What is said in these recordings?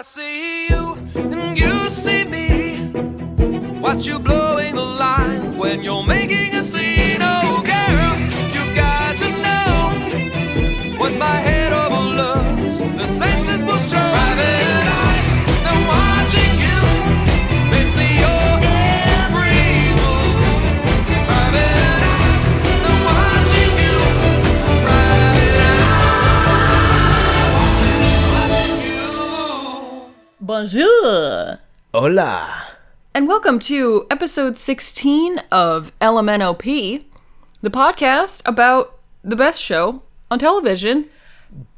I see you and you see me. Watch you blowing Bonjour! Hola. And welcome to episode 16 of LMNOP, the podcast about the best show on television.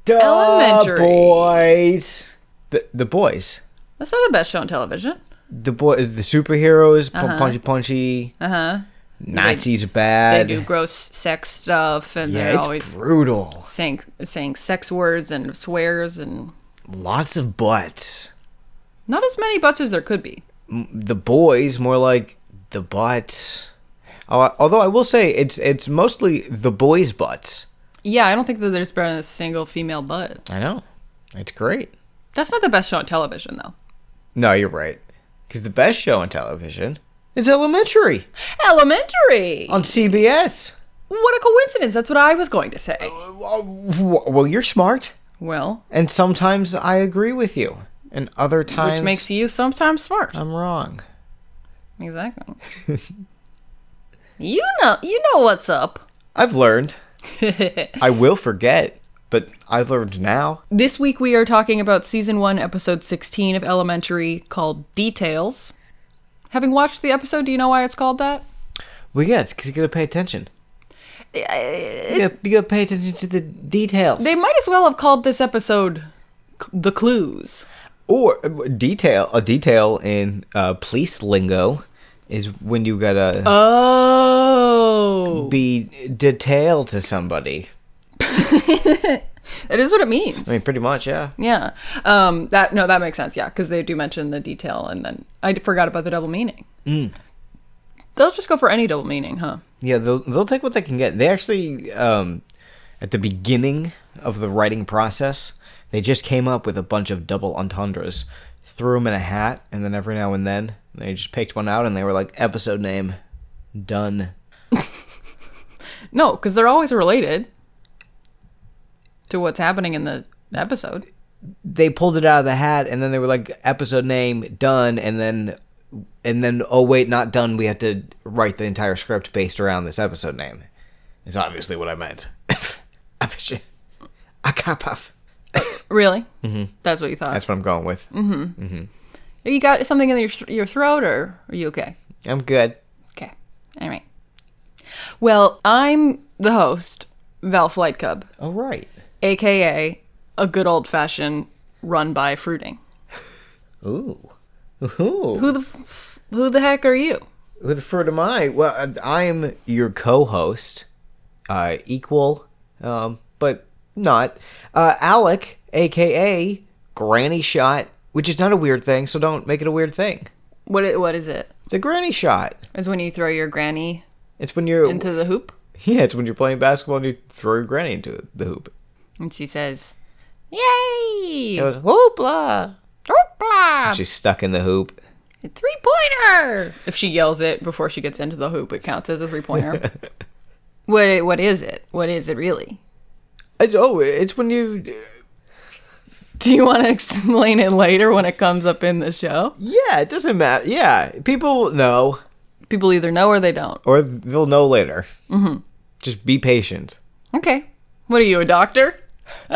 Duh, Elementary. boys. The the boys. That's not the best show on television. The boy. The superheroes. pu- Punchy punchy. Uh huh. Nazis are bad. They do gross sex stuff and yeah, they're it's always brutal. saying, saying sex words and swears and Lots of butts. Not as many butts as there could be. The boys more like the butts. Oh, although I will say it's it's mostly the boys' butts. Yeah, I don't think that there's been a single female butt. I know. It's great. That's not the best show on television, though. No, you're right. Because the best show on television is Elementary Elementary! on CBS. What a coincidence. That's what I was going to say. Uh, well, you're smart. Well, And sometimes I agree with you. And other times which makes you sometimes smart. I'm wrong. Exactly. you know, you know what's up. I've learned. I will forget, but I've learned now. This week we are talking about season 1, episode 16 of Elementary called Details. Having watched the episode, do you know why it's called that? Well, yeah, it's because you gotta pay attention. You gotta, you gotta pay attention to the details. They might as well have called this episode The Clues. Or uh, detail a detail in uh, police lingo is when you gotta Oh. be detailed to somebody. That is what it means. I mean, pretty much, yeah. yeah. Um that no, that makes sense. Yeah, cuz they do mention the detail and then I forgot about the double meaning. They'll just go for any double meaning, huh? Yeah, they'll they'll take what they can get. They actually, um, at the beginning of the writing process, they just came up with a bunch of double entendres, threw them in a hat, and then every now and then they just picked one out and they were like, episode name, done. No, because they're always related to what's happening in the episode. They pulled it out of the hat and then they were like, episode name, done, and then. And then, oh wait, not done. We have to write the entire script based around this episode name. Is obviously what I meant. I got puff. Really? Mm-hmm. That's what you thought. That's what I'm going with. you got something in your your throat, or are you okay? I'm good. Okay. All right. Well, I'm the host, Val Flight Cub, All right. aka a good old fashioned run by fruiting. Ooh. Ooh. Who the f- who the heck are you? Who the fruit am I? Well, uh, I'm your co-host, uh, equal, um, but not. Uh, Alec, aka Granny Shot, which is not a weird thing, so don't make it a weird thing. What what is it? It's a granny shot. Is when you throw your granny It's when you're into the hoop yeah, it's when you're playing basketball and you throw your granny into the hoop. and she says, "Yay!" It goes hoopla. Hoopla! She's stuck in the hoop. Three pointer. If she yells it before she gets into the hoop, it counts as a three pointer. what what is it? What is it really? I, oh, it's when you Do you want to explain it later when it comes up in the show? yeah, it doesn't matter. Yeah, people know. People either know or they don't. or they'll know later. Mm-hmm. Just be patient. Okay. What are you, a doctor?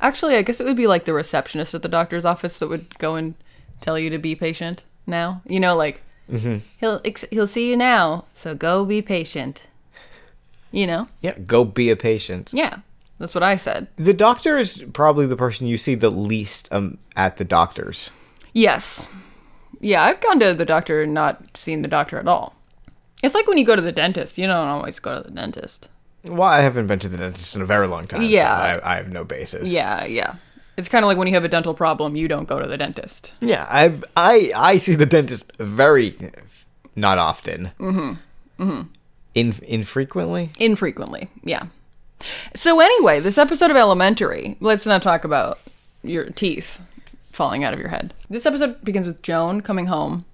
Actually, I guess it would be like the receptionist at the doctor's office that would go and tell you to be patient now. You know, like he'll ex- he'll see you now, so go be patient. You know? Yeah, go be a patient. Yeah. That's what I said. The doctor is probably the person you see the least um, at the doctor's. Yes. Yeah, I've gone to the doctor and not seen the doctor at all. It's like when you go to the dentist. You don't always go to the dentist. Well, I haven't been to the dentist in a very long time. Yeah. so I, I have no basis. Yeah, yeah. It's kind of like when you have a dental problem, you don't go to the dentist. yeah. I've I I see the dentist very not often. Mm-hmm. Mm-hmm. In infrequently. Infrequently, yeah. So anyway, this episode of Elementary, let's not talk about your teeth falling out of your head. This episode begins with Joan coming home,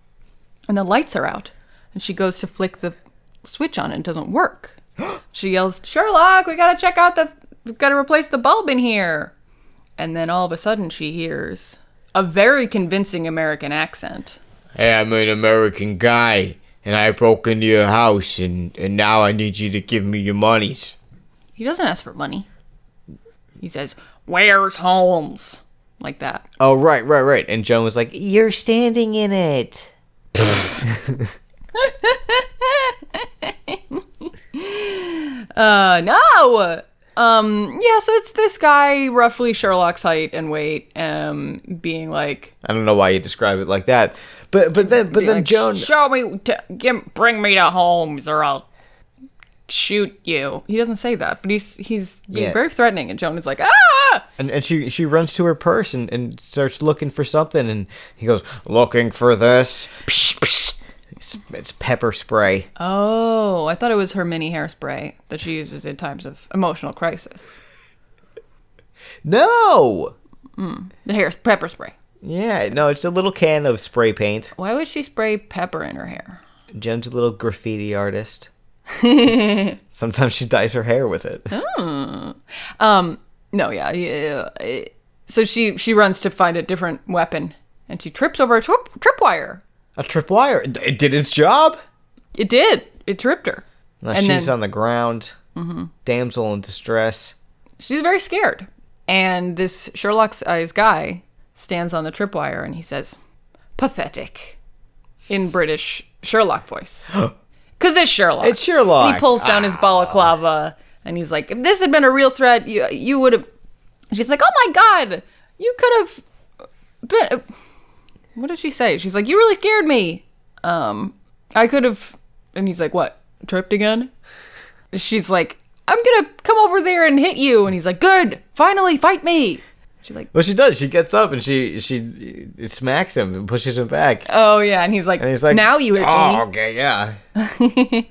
and the lights are out, and she goes to flick the switch on, and it doesn't work. she yells, "Sherlock, we gotta check out the, we've gotta replace the bulb in here." And then all of a sudden, she hears a very convincing American accent. Hey, I'm an American guy, and I broke into your house, and, and now I need you to give me your monies. He doesn't ask for money. He says, "Where's Holmes?" Like that. Oh, right, right, right. And Joan was like, You're standing in it. Uh, no. Um, yeah. So it's this guy, roughly Sherlock's height and weight, um, being like, I don't know why you describe it like that. But but then but then like, Joan show me, t- give, bring me to Holmes, or I'll shoot you. He doesn't say that, but he's he's being Yeah. very threatening, and Joan is like, ah. and, and she she runs to her purse and, and starts looking for something and he goes, Looking for this. Psh, psh. It's, it's pepper spray. Oh, I thought it was her mini hairspray that she uses in times of emotional crisis. No! The hair pepper spray. Yeah, no, it's a little can of spray paint. Why would she spray pepper in her hair? Jen's a little graffiti artist. Sometimes she dyes her hair with it. Um, no, yeah, yeah. yeah. So she she runs to find a different weapon, and she trips over a trip tripwire. A tripwire. It- It did its job. It did. It tripped her. Now And she's then- Mm-hmm. on the ground. Damsel in distress. She's very scared. And this Sherlock's eyes guy stands on the tripwire and he says, "Pathetic," in British Sherlock voice. Cause it's Sherlock. It's Sherlock. And he pulls down his balaclava and he's like, "If this had been a real threat, you you would have." She's like, "Oh my god, you could have been." What did she say? She's like, "You really scared me." Um, I could have. And he's like, "What? Tripped again?" She's like, "I'm gonna come over there and hit you." And he's like, "Good, finally, fight me." She's like, Well, she does. She gets up and she she smacks him and pushes him back. "Oh yeah," and he's like, And he's like, "Now you hit oh, me." okay, yeah.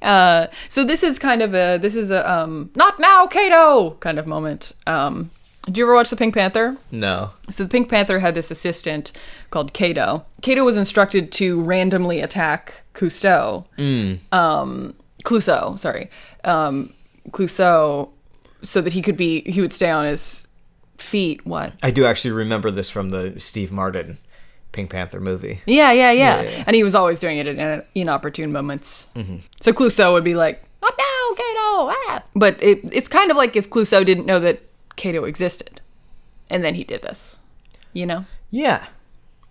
Uh, so this is kind of a this is a um, not now, Kato kind of moment. Um, did you ever watch the Pink Panther? No. So the Pink Panther had this assistant called Kato. Kato was instructed to randomly attack Cousteau. Um, Clouseau, sorry. Um, Clouseau, so that he could be, he would stay on his feet. What? I do actually remember this from the Steve Martin Pink Panther movie. Yeah, yeah, yeah. yeah, yeah. And he was always doing it in inopportune moments. So Clouseau would be like, not now, Kato. Ah. But it, it's kind of like if Clouseau didn't know that Kato existed. And then he did this. You know? Yeah.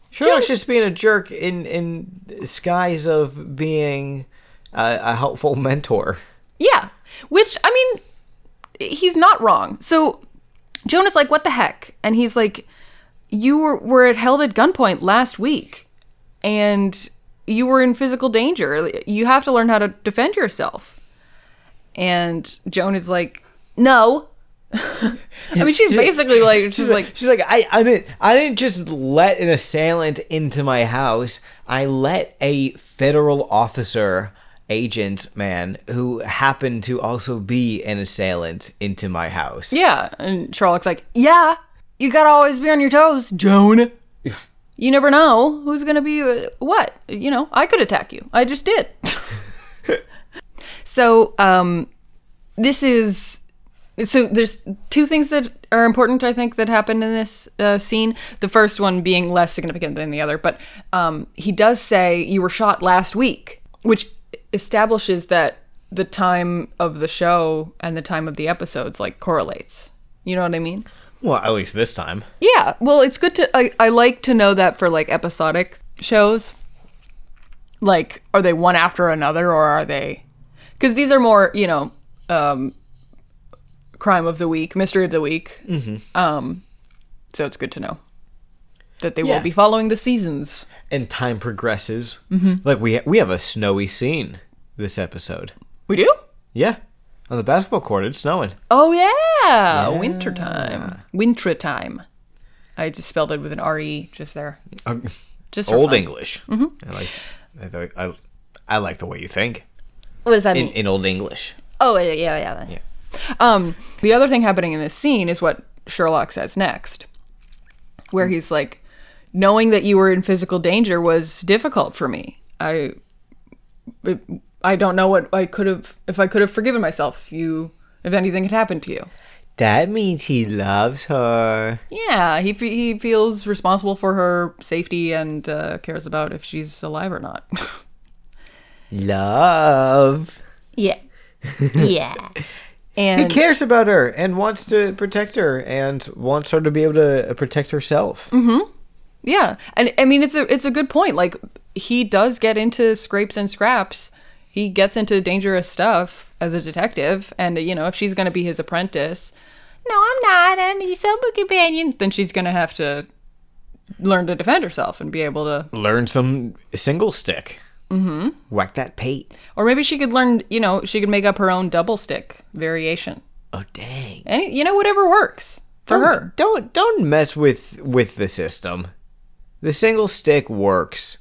Sherlock's Just- just being a jerk in in skies of being a, a helpful mentor. Yeah. Which, I mean, he's not wrong. So Joan's like, what the heck? And he's like, you were, were held at gunpoint last week and you were in physical danger. You have to learn how to defend yourself. And Joan is like, no. I mean, she's basically like, she's like, she's like I, I didn't I didn't just let an assailant into my house. I let a federal officer agent man who happened to also be an assailant into my house. yeah. And Sherlock's like, yeah, you gotta always be on your toes, Joan. You never know who's gonna be uh, what. You know, I could attack you. I just did. so, um, this is so there's two things that are important i think that happened in this uh, scene the first one being less significant than the other but um, he does say you were shot last week which establishes that the time of the show and the time of the episodes like correlates. You know what i mean? Well, at least this time. yeah. Well it's good to i, I like to know that for like episodic shows. Like are they one after another or are they because these are more you know um crime of the week mystery of the week. Mm-hmm. um so it's good to know that they Yeah. will be following the seasons And time progresses. Mm-hmm. Like we we have a snowy scene this episode. we do Yeah. On the basketball court, it's snowing. oh yeah, winter time winter time i just spelled it with an re just there Uh, just Old fun. English. I like I, I I like the way you think what does that in, mean in Old English. Oh yeah, yeah, yeah. Um, the other thing happening in this scene is what Sherlock says next. where he's like, knowing that you were in physical danger was difficult for me. I, it, I don't know what I could have if I could have forgiven myself if you if anything had happened to you. That means he loves her. Yeah, he he feels responsible for her safety and uh, cares about if she's alive or not. Love. yeah, yeah. and He And cares about her and wants to protect her and wants her to be able to uh, protect herself. Yeah, and I mean it's a it's a good point. Like he does get into scrapes and scraps. He gets into dangerous stuff as a detective, and you know if she's going to be his apprentice, no, I'm not. I'm his sober companion. Then she's going to have to learn to defend herself and be able to, Learn some single stick. Mm-hmm. Whack that pate. or maybe she could learn. You know, she could make up her own double stick variation. Oh dang. Any, you know, whatever works for her. Don't don't mess with with the system. The single stick works.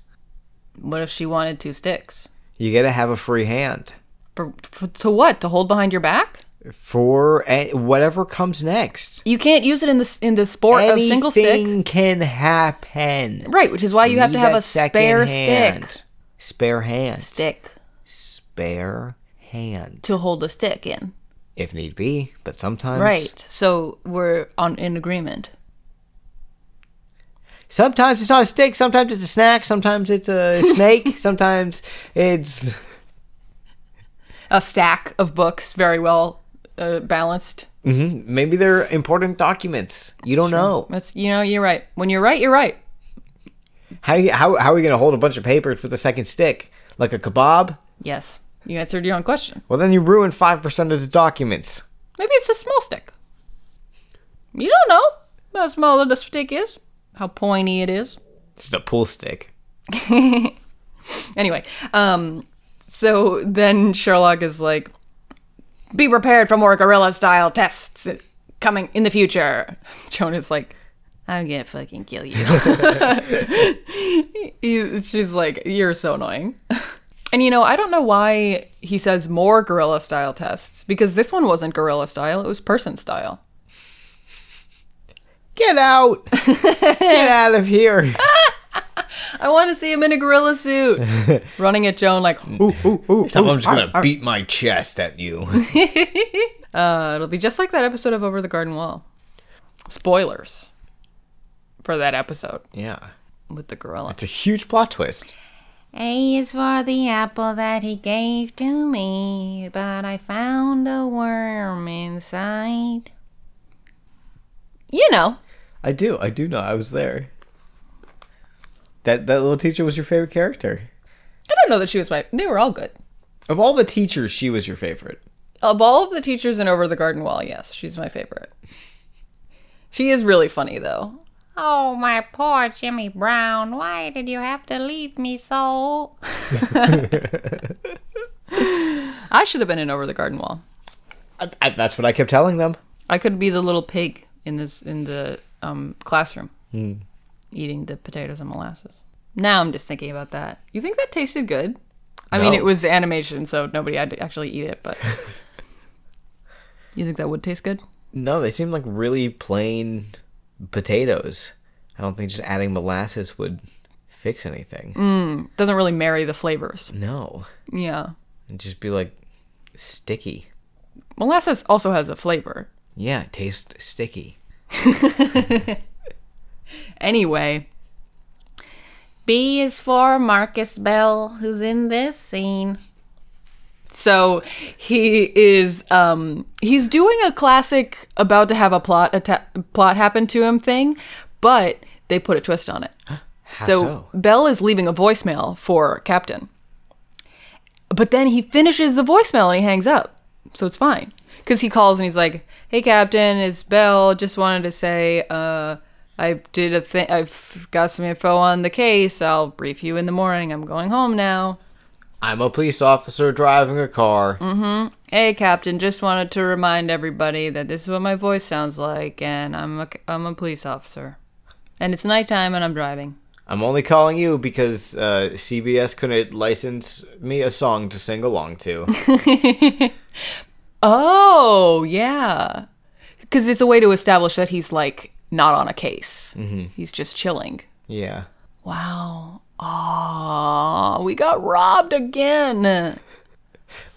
What if she wanted two sticks? You gotta have a free hand For, for to what? To hold behind your back? for a- whatever comes next. You can't use it in the in the sport of single stick. Anything can happen. Right, which is why you have to have a spare hand. stick. Spare hand. Stick Spare hand, to hold a stick in. if need be. But sometimes, Right. So we're on in agreement. Sometimes it's not a stick. Sometimes it's a snack. Sometimes it's a snake. sometimes it's A stack of books, very well uh, balanced. maybe they're important documents. You don't know. That's you know you're right. When you're right, you're right. How, how how are we gonna hold a bunch of papers with a second stick like a kebab? Yes, you answered your own question. Well, then you ruin five percent of the documents. Maybe it's a small stick. You don't know how small the stick is, how pointy it is. It's a pool stick. Anyway, um, so then Sherlock is like, "Be prepared for more gorilla-style tests coming in the future." Joan's like, "I'm gonna fucking kill you." he, she's like, "You're so annoying." And you know, I don't know why he says more gorilla style tests because this one wasn't gorilla style, it was person style. Get out! Get out of here! I want to see him in a gorilla suit running at Joan like, ooh, ooh, ooh. I'm just gonna beat my chest at you. Uh, it'll be just like that episode of Over the Garden Wall. Spoilers for that episode yeah, with the gorilla. it's a huge plot twist. A is for the apple that he gave to me, but I found a worm inside. You know, I do. I do know. I was there. That that little teacher was your favorite character. I don't know that she was my. They were all good. Of all the teachers, she was your favorite. Of all of the teachers in Over the Garden Wall, yes, she's my favorite. She is really funny, though. Oh, my poor Jimmy Brown, why did you have to leave me so? I should have been in Over the Garden Wall. I, I, that's what I kept telling them. I could be the little pig in this in the um, classroom, eating the potatoes and molasses. Now I'm just thinking about that. You think that tasted good? I mean, it was animation, so nobody had to actually eat it. But you think that would taste good? No, they seemed like really plain potatoes. I don't think just adding molasses would fix anything. Doesn't really marry the flavors. No, Yeah, it'd just be like sticky. molasses also has a flavor. Yeah, it tastes sticky. Anyway, B is for Marcus Bell, who's in this scene. So he is um he's doing a classic about to have a plot atta- plot happen to him thing, but they put a twist on it. So, so? Bell is leaving a voicemail for Captain. But then he finishes the voicemail and he hangs up. So it's fine. Cuz he calls and he's like, "Hey Captain, it's Bell. Just wanted to say uh I did a thing I've got some info on the case. I'll brief you in the morning. I'm going home now." I'm a police officer driving a car. Mm-hmm. Hey, Captain, just wanted to remind everybody that this is what my voice sounds like, and I'm a, I'm a police officer. And it's nighttime, and I'm driving. I'm only calling you because uh, CBS couldn't license me a song to sing along to. Oh, yeah. Because it's a way to establish that he's, like, not on a case. He's just chilling. Yeah. Wow. Ah, we got robbed again.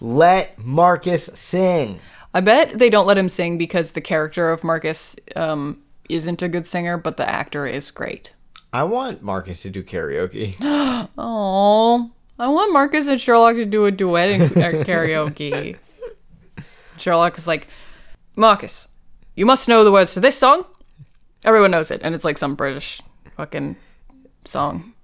Let Marcus sing. I bet they don't let him sing because the character of Marcus um, isn't a good singer, but the actor is great. I want Marcus to do karaoke. Oh, I want Marcus and Sherlock to do a duet in uh, karaoke. Sherlock is like, Marcus, you must know the words to this song. Everyone knows it, and it's like some British fucking song.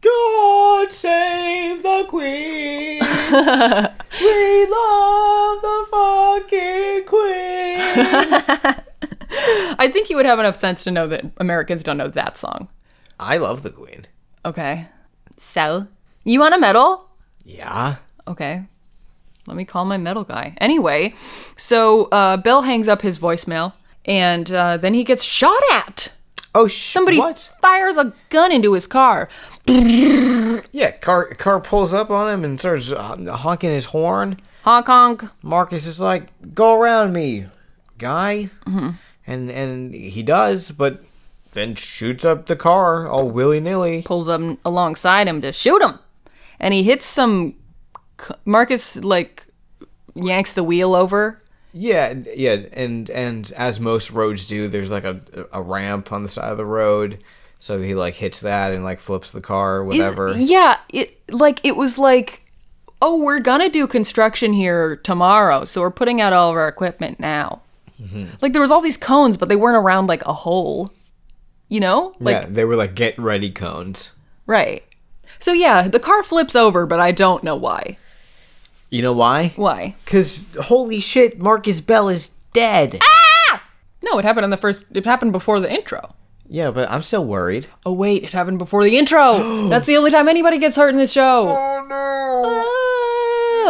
God save the queen. we love the fucking queen. I think you would have enough sense to know that Americans don't know that song. I love the queen. Okay. So, you want a medal? Yeah. Okay. Let me call my metal guy. Anyway, so uh, Bill hangs up his voicemail, and uh, then he gets shot at. Oh, sh- Somebody What? fires a gun into his car. Yeah, car car pulls up on him and starts uh, honking his horn. Honk honk. Marcus is like, "Go around me, guy," and and he does, but then shoots up the car all willy nilly. Pulls up alongside him to shoot him. And he hits some. Marcus, like, yanks the wheel over. Yeah, yeah, and and as most roads do, there's like a a ramp on the side of the road, so he like hits that and like flips the car, or Is- whatever. yeah, it like it was like, oh, we're gonna do construction here tomorrow, so we're putting out all of our equipment now. Mm-hmm. Like there was all these cones, but they weren't around like a hole. You know, like yeah, they were like get ready cones. right. So yeah, the car flips over, but I don't know why. You know why? Why? Cause holy shit, Marcus Bell is dead. Ah! No, it happened in the first. It happened before the intro. Yeah, but I'm still worried. Oh wait, it happened before the intro. That's the only time anybody gets hurt in this show. Oh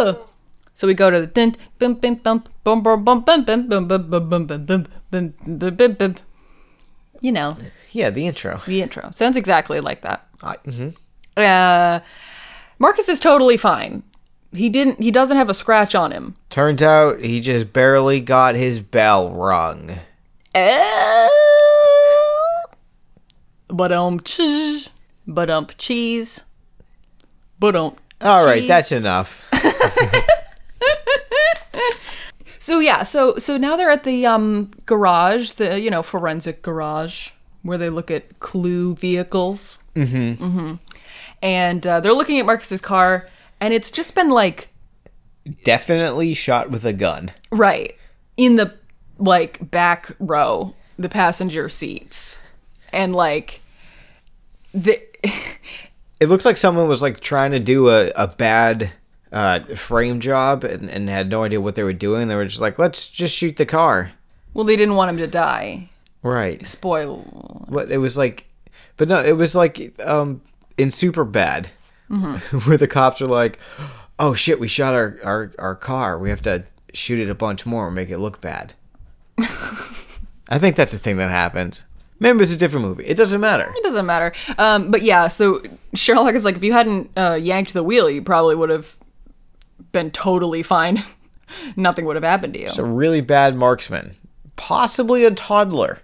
no! So we go to the dun bum bum bum bum bum bum bum bum bum bum bum bum bum bum bum bum bum bum. You know Yeah, the intro. the intro sounds exactly like that. I, mhm. Uh, Marcus is totally fine. He didn't. He doesn't have a scratch on him. Turns out he just barely got his bell rung. But um. But um, cheese. But um. All right, that's enough. So yeah, so so now they're at the um garage, the you know forensic garage where they look at clue vehicles. Mm-hmm. Mm-hmm. And uh, they're looking at Marcus's car, and it's just been like Definitely shot with a gun. right in the like back row, the passenger seats, and like the It looks like someone was like trying to do a, a bad uh, frame job and, and had no idea what they were doing. They were just like, let's just shoot the car. well they didn't want him to die. Right. Spoil. What it was like, but no, it was like um in Superbad, where the cops are like, "Oh shit, we shot our our our car. We have to shoot it a bunch more and make it look bad." I think that's the thing that happened. Maybe it's a different movie. It doesn't matter. It doesn't matter. Um, but yeah, so Sherlock is like, if you hadn't uh, yanked the wheel, you probably would have been totally fine. Nothing would have happened to you. It's a really bad marksman, possibly a toddler.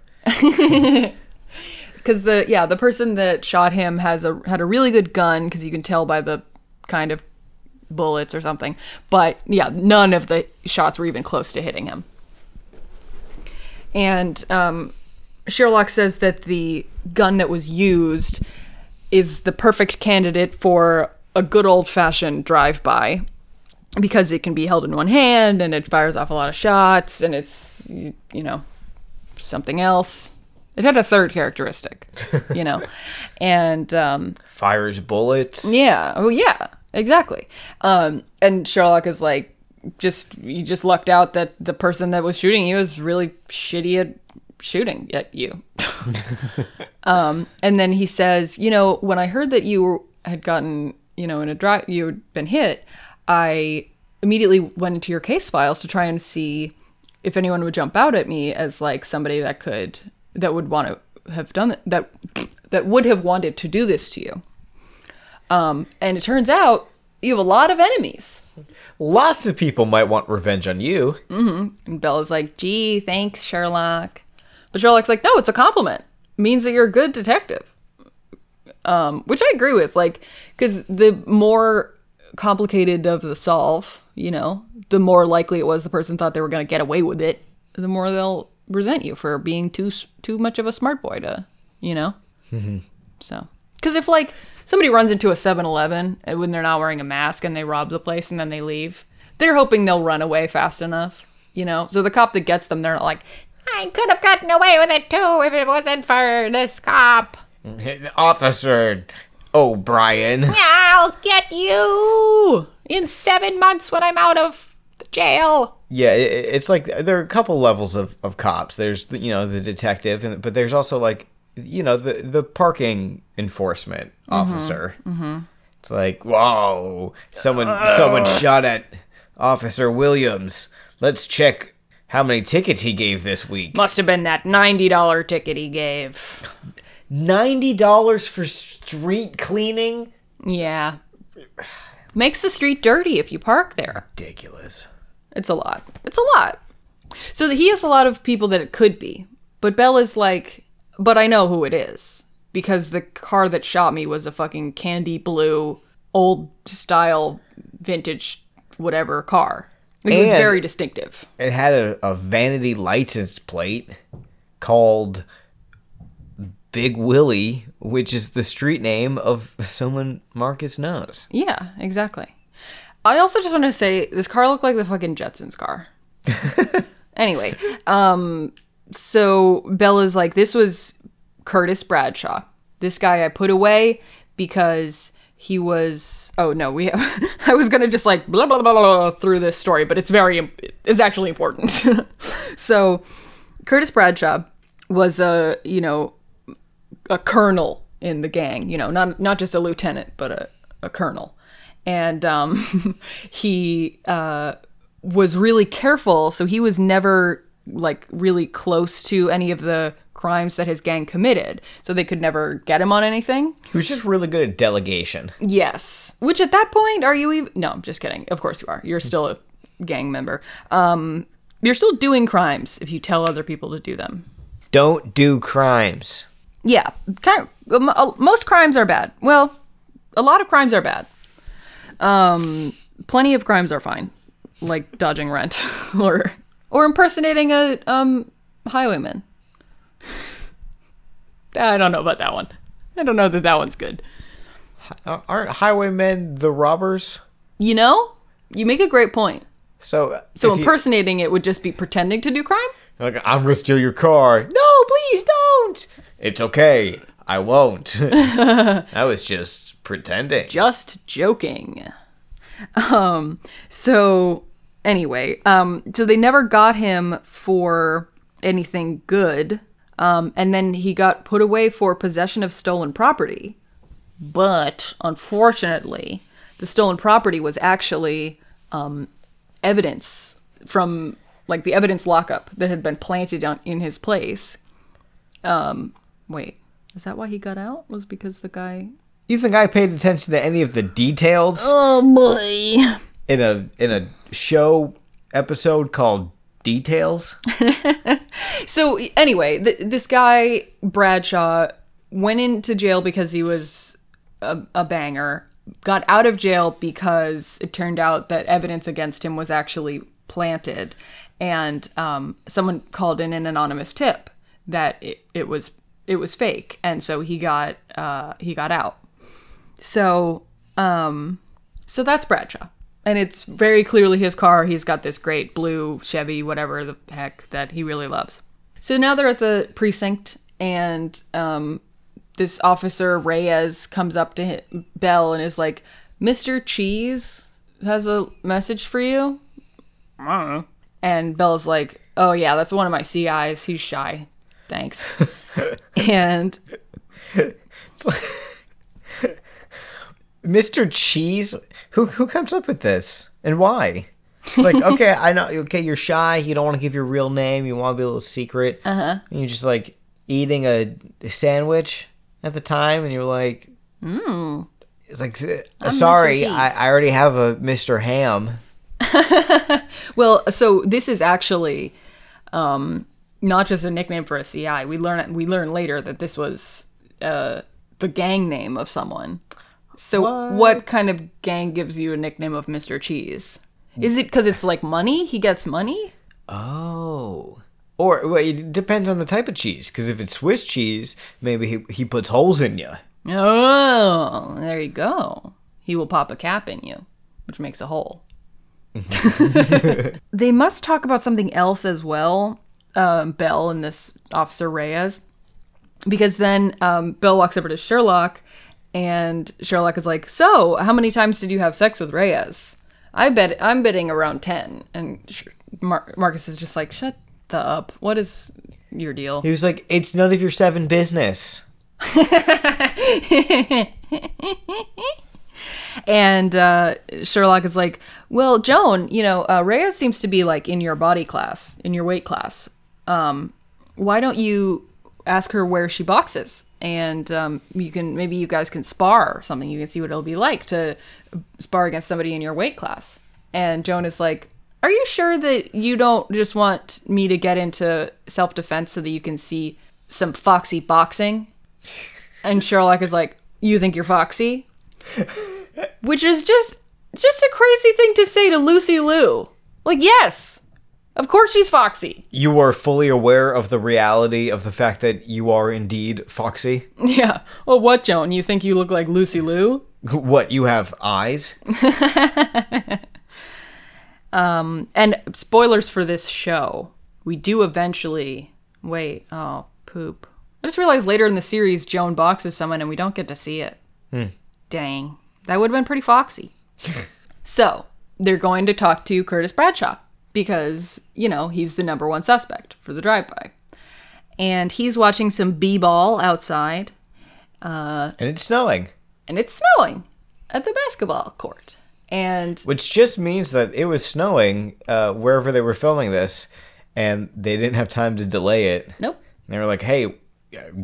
Because the yeah the person that shot him has a had a really good gun because you can tell by the kind of bullets or something but yeah none of the shots were even close to hitting him and um, sherlock says that the gun that was used is the perfect candidate for a good old-fashioned drive-by because it can be held in one hand and it fires off a lot of shots and it's you know something else. It had a third characteristic, you know, and um, Fires bullets. yeah, oh yeah, exactly. Um, and Sherlock is like, just you just lucked out that the person that was shooting you was really shitty at shooting at you. um, and then he says, you know, when I heard that you were, had gotten, you know, in a drive, you had been hit, I immediately went into your case files to try and see if anyone would jump out at me as like somebody that could that would want to have done it, that that would have wanted to do this to you. Um, and it turns out you have a lot of enemies. Lots of people might want revenge on you. And Bella's like, gee, thanks, Sherlock. But Sherlock's like, no, it's a compliment. It means that you're a good detective. Um, which I agree with, like, because the more complicated of the solve, you know, the more likely it was the person thought they were going to get away with it, the more they'll resent you for being too too much of a smart boy to, you know. Mm-hmm. So, because if like somebody runs into a 7-Eleven and eh, when they're not wearing a mask and they rob the place and then they leave, they're hoping they'll run away fast enough, you know. So the cop that gets them, they're not like, I could have gotten away with it too if it wasn't for this cop. Officer O'Brien. I'll get you in seven months when I'm out of jail. Yeah, it, it's like there are a couple levels of, of cops. There's the, you know the detective, and, but there's also like you know the the parking enforcement officer. Mm-hmm. It's like whoa, someone someone shot at Officer Williams. Let's check how many tickets he gave this week. must have been that ninety dollar ticket he gave. Ninety dollars for street cleaning. Yeah, makes the street dirty if you park there. Ridiculous. It's a lot. It's a lot. So he has a lot of people that it could be, but Bell is like, but I know who it is because the car that shot me was a fucking candy blue, old style, vintage, whatever car. It was very distinctive. It had a, a vanity license plate called Big Willie, which is the street name of someone Marcus knows. Yeah, exactly. I also just want to say this car looked like the fucking Jetsons car. anyway, um, so Bella's like, this was Curtis Bradshaw. This guy I put away because he was. Oh no, we. Have, I was gonna just like blah blah blah blah through this story, but it's very. It's actually important. so, Curtis Bradshaw was a you know a colonel in the gang, you know, not not just a lieutenant, but a, a colonel. And um, he uh, was really careful, so he was never like really close to any of the crimes that his gang committed, so they could never get him on anything. He was just really good at delegation. Yes. Which at that point, are you even? No, I'm just kidding. Of course you are. You're still a gang member. Um, you're still doing crimes if you tell other people to do them. Don't do crimes. Yeah, kind of. uh, Most crimes are bad. Well, a lot of crimes are bad. Um, plenty of crimes are fine, like dodging rent or or impersonating a um highwayman. I don't know about that one. I don't know that that one's good. Aren't highwaymen the robbers? You know, you make a great point. So, So if you- impersonating it would just be pretending to do crime. like, I'm gonna steal your car. No, please don't. It's okay. I won't. I was just pretending. just joking. Um, so anyway, um, so they never got him for anything good. Um, and then he got put away for possession of stolen property. But unfortunately, the stolen property was actually um, evidence from like the evidence lockup that had been planted on, in his place. Um, wait, is that why he got out? Was because the guy You think I paid attention to any of the details Oh boy. in a in a show episode called Details? So anyway, th- this guy Bradshaw went into jail because he was a, a banger. Got out of jail because it turned out that evidence against him was actually planted, and um, someone called in an anonymous tip that it, it was it was fake, and so he got uh, he got out. So um, so that's Bradshaw. And it's very clearly his car. He's got this great blue Chevy, whatever the heck, that he really loves. So now they're at the precinct, and um, this officer, Reyes, comes up to hi- Bell and is like, Mr. Cheese has a message for you. And Bell's like, Oh, yeah, that's one of my CIs. He's shy. Thanks. and Mr. Cheese? Who who comes up with this? And why? It's like, okay, I know okay, you're shy, you don't want to give your real name, you want to be a little secret. Uh-huh. And you're just like eating a, a sandwich at the time and you're like mm. It's like uh, sorry, I, I already have a Mr. Ham. Well, so this is actually um, not just a nickname for a CI. We learn we learn later that this was uh, the gang name of someone. So what? What? kind of gang gives you a nickname of Mr. Cheese? Is it because it's like money? He gets money? Oh. Or well, it depends on the type of cheese. Because if it's Swiss cheese, maybe he, he puts holes in you. Oh, there you go. He will pop a cap in you, which makes a hole. they must talk about something else as well, um, Bell and this Officer Reyes, because then um, Bell walks over to Sherlock, and Sherlock is like, "So, how many times did you have sex with Reyes?" I bet I'm betting around ten, and Mar- Marcus is just like, "Shut the up. What is your deal?" He was like, "It's none of your seven business." And uh, Sherlock is like, "Well, Joan, you know, uh, Reyes seems to be like in your body class, in your weight class. Um, why don't you ask her where she boxes, and um, you can maybe you guys can spar or something. You can see what it'll be like to spar against somebody in your weight class." And Joan is like, "Are you sure that you don't just want me to get into self defense so that you can see some foxy boxing?" And Sherlock is like, "You think you're foxy?" which is just just a crazy thing to say to Lucy Liu. Like, yes, of course she's foxy. You are fully aware of the reality of the fact that you are indeed Foxy. Yeah. Well, what, Joan? You think you look like Lucy Liu? What, you have eyes? um, And spoilers for this show, we do eventually. Wait, oh, poop. I just realized later in the series, Joan boxes someone and we don't get to see it. Dang. That would have been pretty foxy. so, they're going to talk to Curtis Bradshaw because, you know, he's the number one suspect for the drive by. And he's watching some B ball outside, And it's snowing. and it's snowing at the basketball court. And Which just means that it was snowing uh, wherever they were filming this, and they didn't have time to delay it. nope, They were like, hey,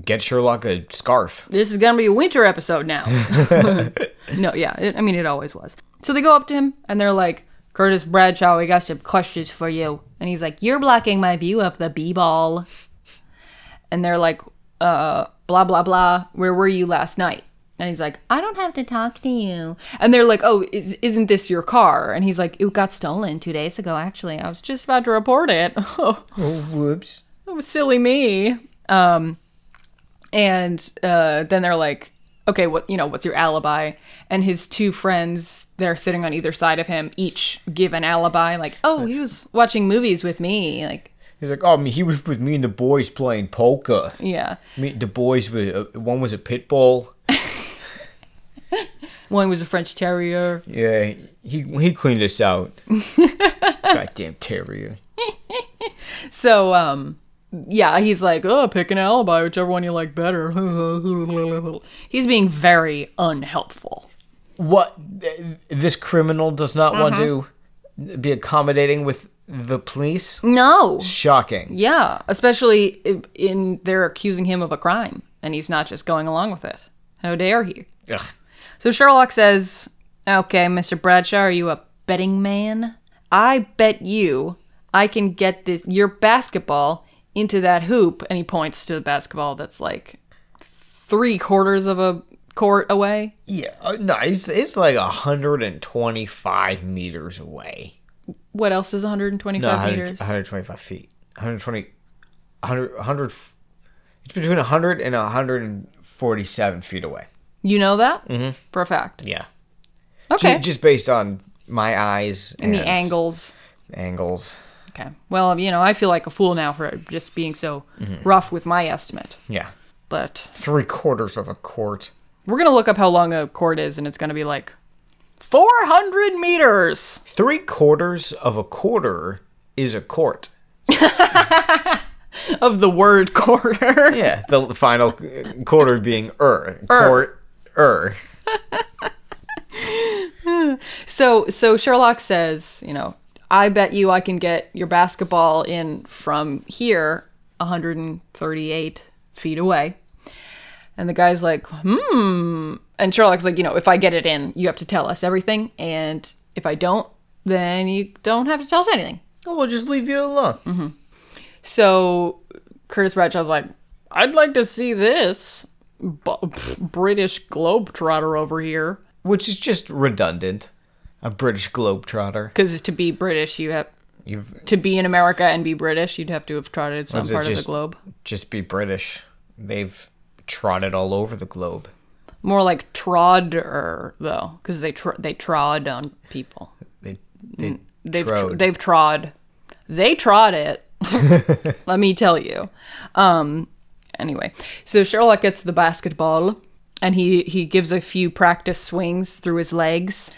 get Sherlock a scarf. this is gonna be a winter episode now. no, yeah, it, I mean it always was. So they go up to him and they're like, Curtis Bradshaw, we got some questions for you. And he's like, You're blocking my view of the B ball. And they're like, uh, blah blah blah. Where were you last night? And he's like, I don't have to talk to you. And they're like, Oh, is, isn't this your car? And he's like, It got stolen two days ago. Actually, I was just about to report it. Oh, Oh, whoops. that was silly me. Um, and uh, then they're like, okay, what you know, what's your alibi? And his two friends, they're sitting on either side of him, each give an alibi, like, oh, he was watching movies with me, like, He's like, oh, I mean, he was with me and the boys playing poker. yeah. Me, the boys were, uh, one was a pit bull. One was a French Terrier. Yeah, he he cleaned us out. Goddamn terrier. So, um, yeah, he's like, oh, pick an alibi, whichever one you like better. he's being very unhelpful. What? This criminal does not want mm-hmm. to be accommodating with the police? No. Shocking. Yeah, especially in they're accusing him of a crime, and he's not just going along with it. How dare he? Ugh. So Sherlock says, "Okay, Mr. Bradshaw, are you a betting man? I bet you I can get this your basketball into that hoop." And he points to the basketball that's like three quarters of a court away. Yeah, uh, no, it's, it's like 125 meters away. What else is 125 No, 100, meters? 125 feet. 120, 100, 100, it's between 100 and 147 feet away. You know that for a fact. Yeah. Okay. Ju- Just based on my eyes and the angles. Angles. Okay. Well, you know, I feel like a fool now for just being so rough with my estimate. Yeah. But Three quarters of a quart. we're going to look up how long a quart is, and it's going to be like 400 meters. Three quarters of a quarter is a quart. Of the word quarter. Yeah, the final quarter being er. Quart, er. So, so Sherlock says, you know, I bet you I can get your basketball in from here 138 feet away. And the guy's like, hmm. And Sherlock's like, you know, if I get it in, you have to tell us everything. And if I don't, then you don't have to tell us anything. Oh, we'll just leave you alone. So Curtis Bradshaw's like, I'd like to see this B- British globetrotter over here. Which is just redundant. A British globetrotter. Because to be British, you have You've to be in America and be British, you'd have to have trotted some part of the globe. just be British. They've trotted all over the globe. More like trodder though, because they tr- they trod on people. They they They've tr- they've trod. They trod it. Let me tell you. Um. Anyway, so Sherlock gets the basketball, and he he gives a few practice swings through his legs.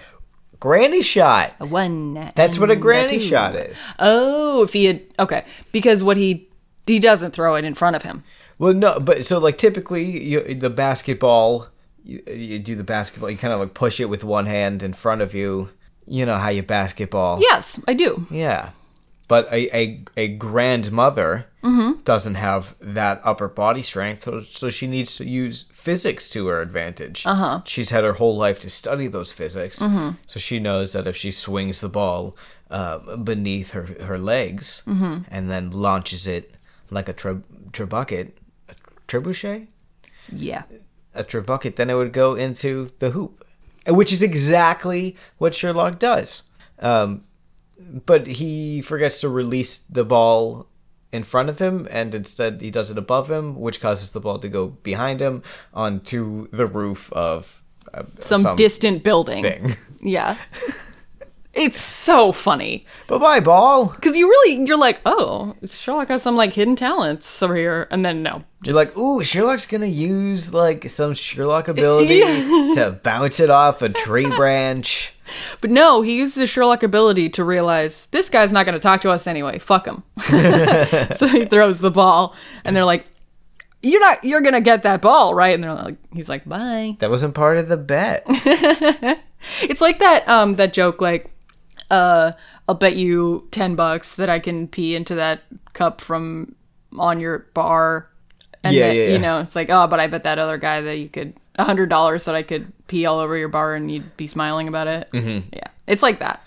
Granny shot. A one. That's what a granny two. shot is. Oh, if he had okay, because what he he doesn't throw it in front of him. Well, no, but so like typically you, the basketball, you, you do the basketball. You kind of like push it with one hand in front of you. You know how you basketball. Yes, I do. Yeah. But a, a, a grandmother Mm-hmm. doesn't have that upper body strength, so, so she needs to use physics to her advantage. Uh-huh. She's had her whole life to study those physics, Mm-hmm. so she knows that if she swings the ball uh, beneath her, her legs Mm-hmm. and then launches it like a tre- trebuchet, a trebuchet? Yeah. a trebuchet, then it would go into the hoop, which is exactly what Sherlock does. Um, but he forgets to release the ball in front of him, and instead he does it above him, which causes the ball to go behind him onto the roof of uh, Some, distant building. thing. Yeah. it's so funny. bye bye, ball. Because you really, you're like, oh, Sherlock has some like hidden talents over here. And then no. You're like, ooh, Sherlock's gonna use like some Sherlock ability to bounce it off a tree branch. But no, he uses his Sherlock ability to realize this guy's not going to talk to us anyway. Fuck him. so he throws the ball, and they're like, "You're not. You're going to get that ball, right?" And they're like, "He's like, bye." That wasn't part of the bet. It's like that um that joke like, uh, I'll bet you ten bucks that I can pee into that cup from on your bar. And Yeah, that, yeah, yeah. You know, it's like, oh, but I bet that other guy that you could a hundred dollars that I could pee all over your bar and you'd be smiling about it. Mm-hmm. Yeah, it's like that.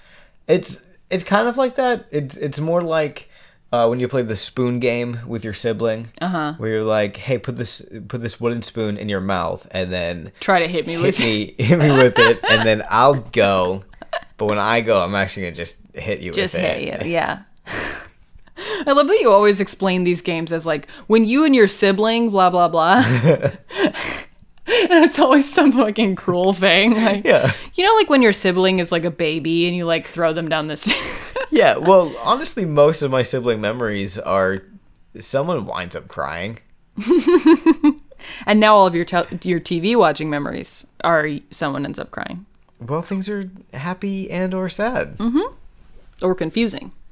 It's it's kind of like that. It's it's more like uh, when you play the spoon game with your sibling, uh-huh. where you're like, "Hey, put this put this wooden spoon in your mouth, and then Try to hit me hit with me hit me with it, and then I'll go." But when I go, I'm actually gonna just hit you just hit it. you. Yeah. I love that you always explain these games as like when you and your sibling, blah blah blah. and it's always some fucking cruel thing. Like, Yeah. You know, like when your sibling is like a baby and you like throw them down the stairs. Yeah. Well, honestly, most of my sibling memories are someone winds up crying. and now all of your tel your TV watching memories are someone ends up crying Well, things are happy and or sad. Mm-hmm. or confusing.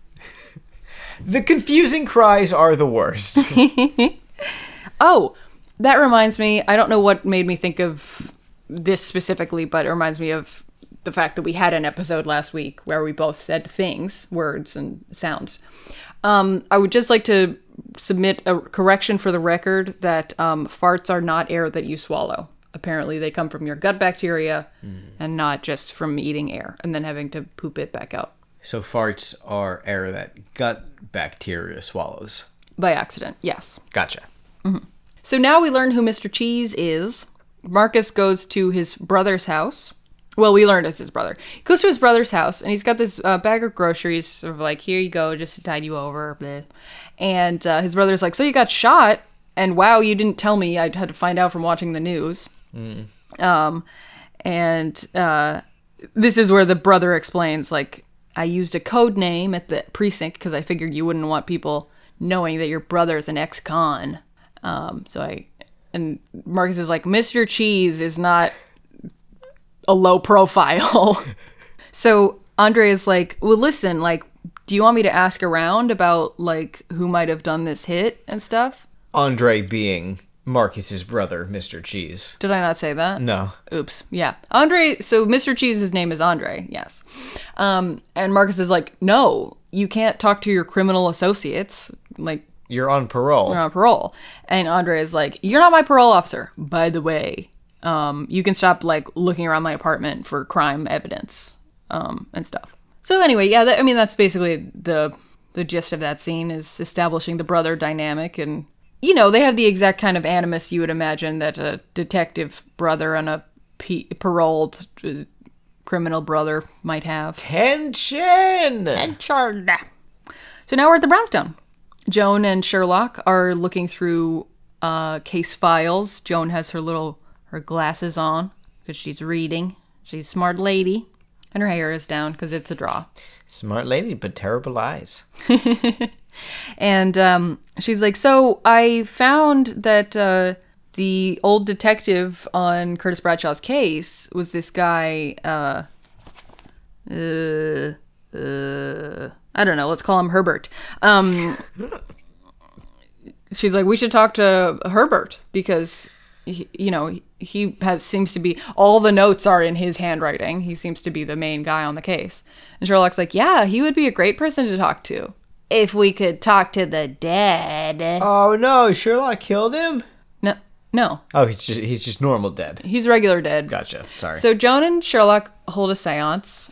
The confusing cries are the worst. Oh, that reminds me. I don't know what made me think of this specifically, but it reminds me of the fact that we had an episode last week where we both said things, words, and sounds. Um, I would just like to submit a correction for the record that um, farts are not air that you swallow. Apparently, they come from your gut bacteria and not just from eating air and then having to poop it back out so farts are air that gut bacteria swallows. by accident. Yes. Gotcha. So now we learn who Mr. Cheese is. Marcus goes to his brother's house. Well, we learned it's his brother. He goes to his brother's house and he's got this uh, bag of groceries, sort of like, here you go, just to tide you over. Blah. And uh, his brother's like, so you got shot? And wow, you didn't tell me. I had to find out from watching the news. Um, and uh, this is where the brother explains, like, I used a code name at the precinct because I figured you wouldn't want people knowing that your brother's an ex-con. Um, so I, and Marcus is like, Mr. Cheese is not a low profile. so Andre is like, well, listen, like, do you want me to ask around about like who might have done this hit and stuff? Andre being Marcus's brother, Mr. Cheese. Did I not say that? No. Oops. Yeah. Andre, so Mr. Cheese's name is Andre, yes. Um, and Marcus is like, no, you can't talk to your criminal associates. Like, You're on parole. you're on parole. And Andre is like, you're not my parole officer, by the way. Um, you can stop, like, looking around my apartment for crime evidence um, and stuff. So, anyway, yeah, that, I mean, that's basically the the gist of that scene is establishing the brother dynamic and you know, they have the exact kind of animus you would imagine that a detective brother and a pe- paroled uh, criminal brother might have. Tension. Tension! So now we're at the brownstone. Joan and Sherlock are looking through uh, case files. Joan has her little her glasses on because she's reading. She's a smart lady, and her hair is down because it's a draw. Smart lady, but terrible eyes. And um, she's like, "So I found that uh, the old detective on Curtis Bradshaw's case was this guy. Uh, uh, uh, I don't know. Let's call him Herbert. Um, she's like, we should talk to Herbert because, he, you know, he has seems to be all the notes are in his handwriting. He seems to be the main guy on the case. And Sherlock's like, yeah, he would be a great person to talk to if we could talk to the dead. Oh no, Sherlock killed him. No, no, Oh, he's just he's just normal dead. he's regular dead. Gotcha. Sorry. So Joan and Sherlock hold a séance.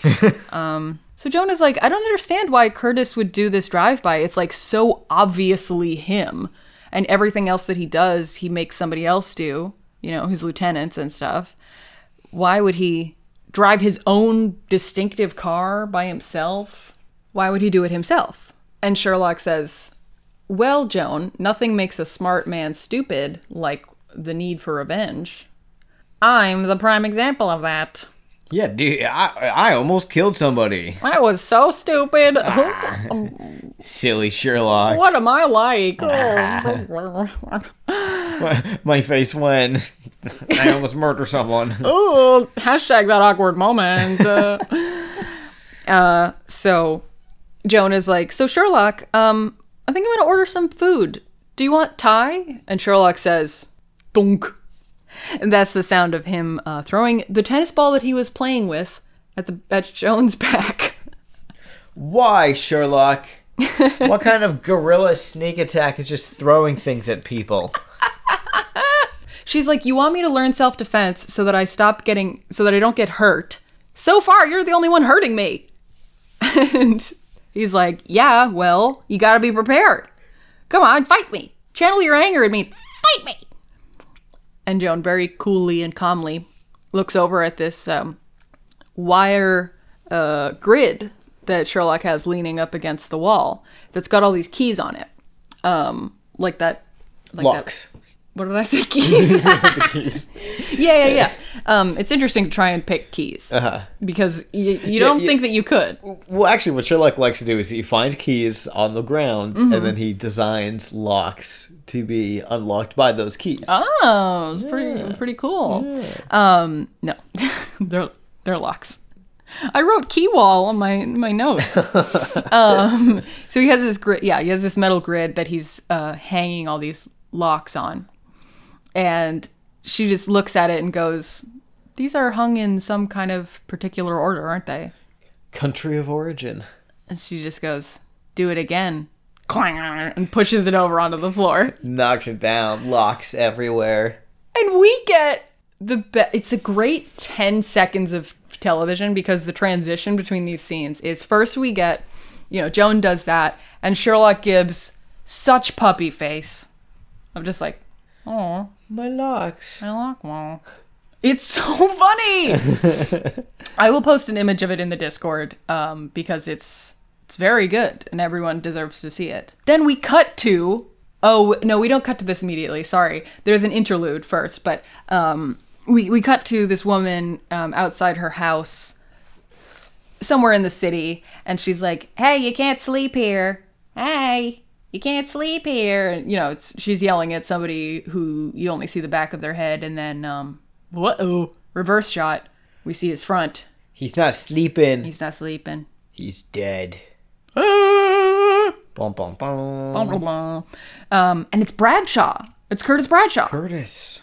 um, so Joan is like, I don't understand why Curtis would do this drive-by. It's like so obviously him, and everything else that he does, he makes somebody else do. You know, his lieutenants and stuff. Why would he drive his own distinctive car by himself? Why would he do it himself? And Sherlock says, Well, Joan, nothing makes a smart man stupid like the need for revenge. I'm the prime example of that. yeah, dude, I I almost killed somebody. I was so stupid. Silly Sherlock. what am I like? My face went. I almost murdered someone. Ooh, hashtag that awkward moment. Uh, uh, so Joan is like, so Sherlock, um, I think I'm gonna order some food. Do you want Thai? And Sherlock says, "Dunk." And that's the sound of him uh, throwing the tennis ball that he was playing with at the at Joan's back. Why, Sherlock? what kind of guerrilla sneak attack is just throwing things at people? She's like, "You want me to learn self-defense so that I stop getting so that I don't get hurt. So far, you're the only one hurting me." And he's like, "Yeah, well, you got to be prepared. Come on, fight me. Channel your anger at me. Fight me." And Joan very coolly and calmly looks over at this um, wire uh, grid that Sherlock has leaning up against the wall that's got all these keys on it. Um, like that like that- Locks. What did I say? Keys. yeah, yeah, yeah. Um, it's interesting to try and pick keys because you, you don't yeah. think that you could. Well, actually, what Sherlock likes to do is he finds keys on the ground Mm-hmm. and then he designs locks to be unlocked by those keys. Oh, it's pretty pretty cool. Um, no, they're they're locks. I wrote key wall on my my notes. um, so he has this grid. Yeah, he has this metal grid that he's uh, hanging all these locks on, and she just looks at it and goes, "These are hung in some kind of particular order, aren't they?" Country of origin. And she just goes, "Do it again." Clang, and pushes it over onto the floor. Knocks it down. Locks everywhere. And we get the be- it's a great 10 seconds of television because the transition between these scenes is first we get, you know, Joan does that and Sherlock gives such puppy face. I'm just like, "Oh, My locks. My like well." It's so funny. I will post an image of it in the Discord um, because it's it's very good and everyone deserves to see it. Then we cut to oh no, we don't cut to this immediately. Sorry, there's an interlude first, but um, we we cut to this woman um, outside her house somewhere in the city, and she's like, "Hey, you can't sleep here. Hey." You can't sleep here. And, you know, it's, she's yelling at somebody who you only see the back of their head, and then, um, what? Oh, reverse shot. We see his front. He's not sleeping. He's not sleeping. He's dead. um, Bum, bum, bum. blah, blah. Um, and it's Bradshaw. It's Curtis Bradshaw. Curtis.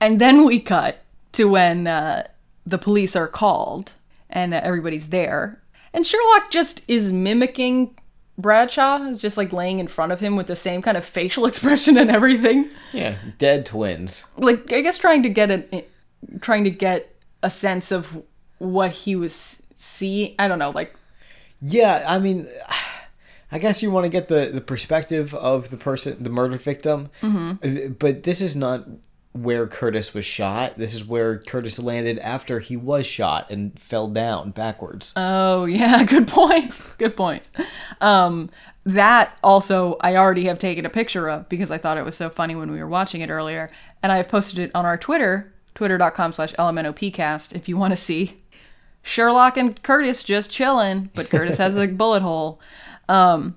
And then we cut to when uh, the police are called and uh, everybody's there. And Sherlock just is mimicking Bradshaw, is just like laying in front of him with the same kind of facial expression and everything. Yeah, dead twins. Like, I guess trying to get an, trying to get a sense of what he was seeing. I don't know, like, Yeah, I mean, I guess you want to get the the perspective of the person, the murder victim. Mm-hmm. But this is not where Curtis was shot. This is where Curtis landed after he was shot and fell down backwards. Oh yeah, good point. Good point. Um, that also I already have taken a picture of because I thought it was so funny when we were watching it earlier, and I have posted it on our Twitter, twitter.com slash lmnopcast, if you want to see Sherlock and Curtis just chilling, but Curtis has a bullet hole. Um,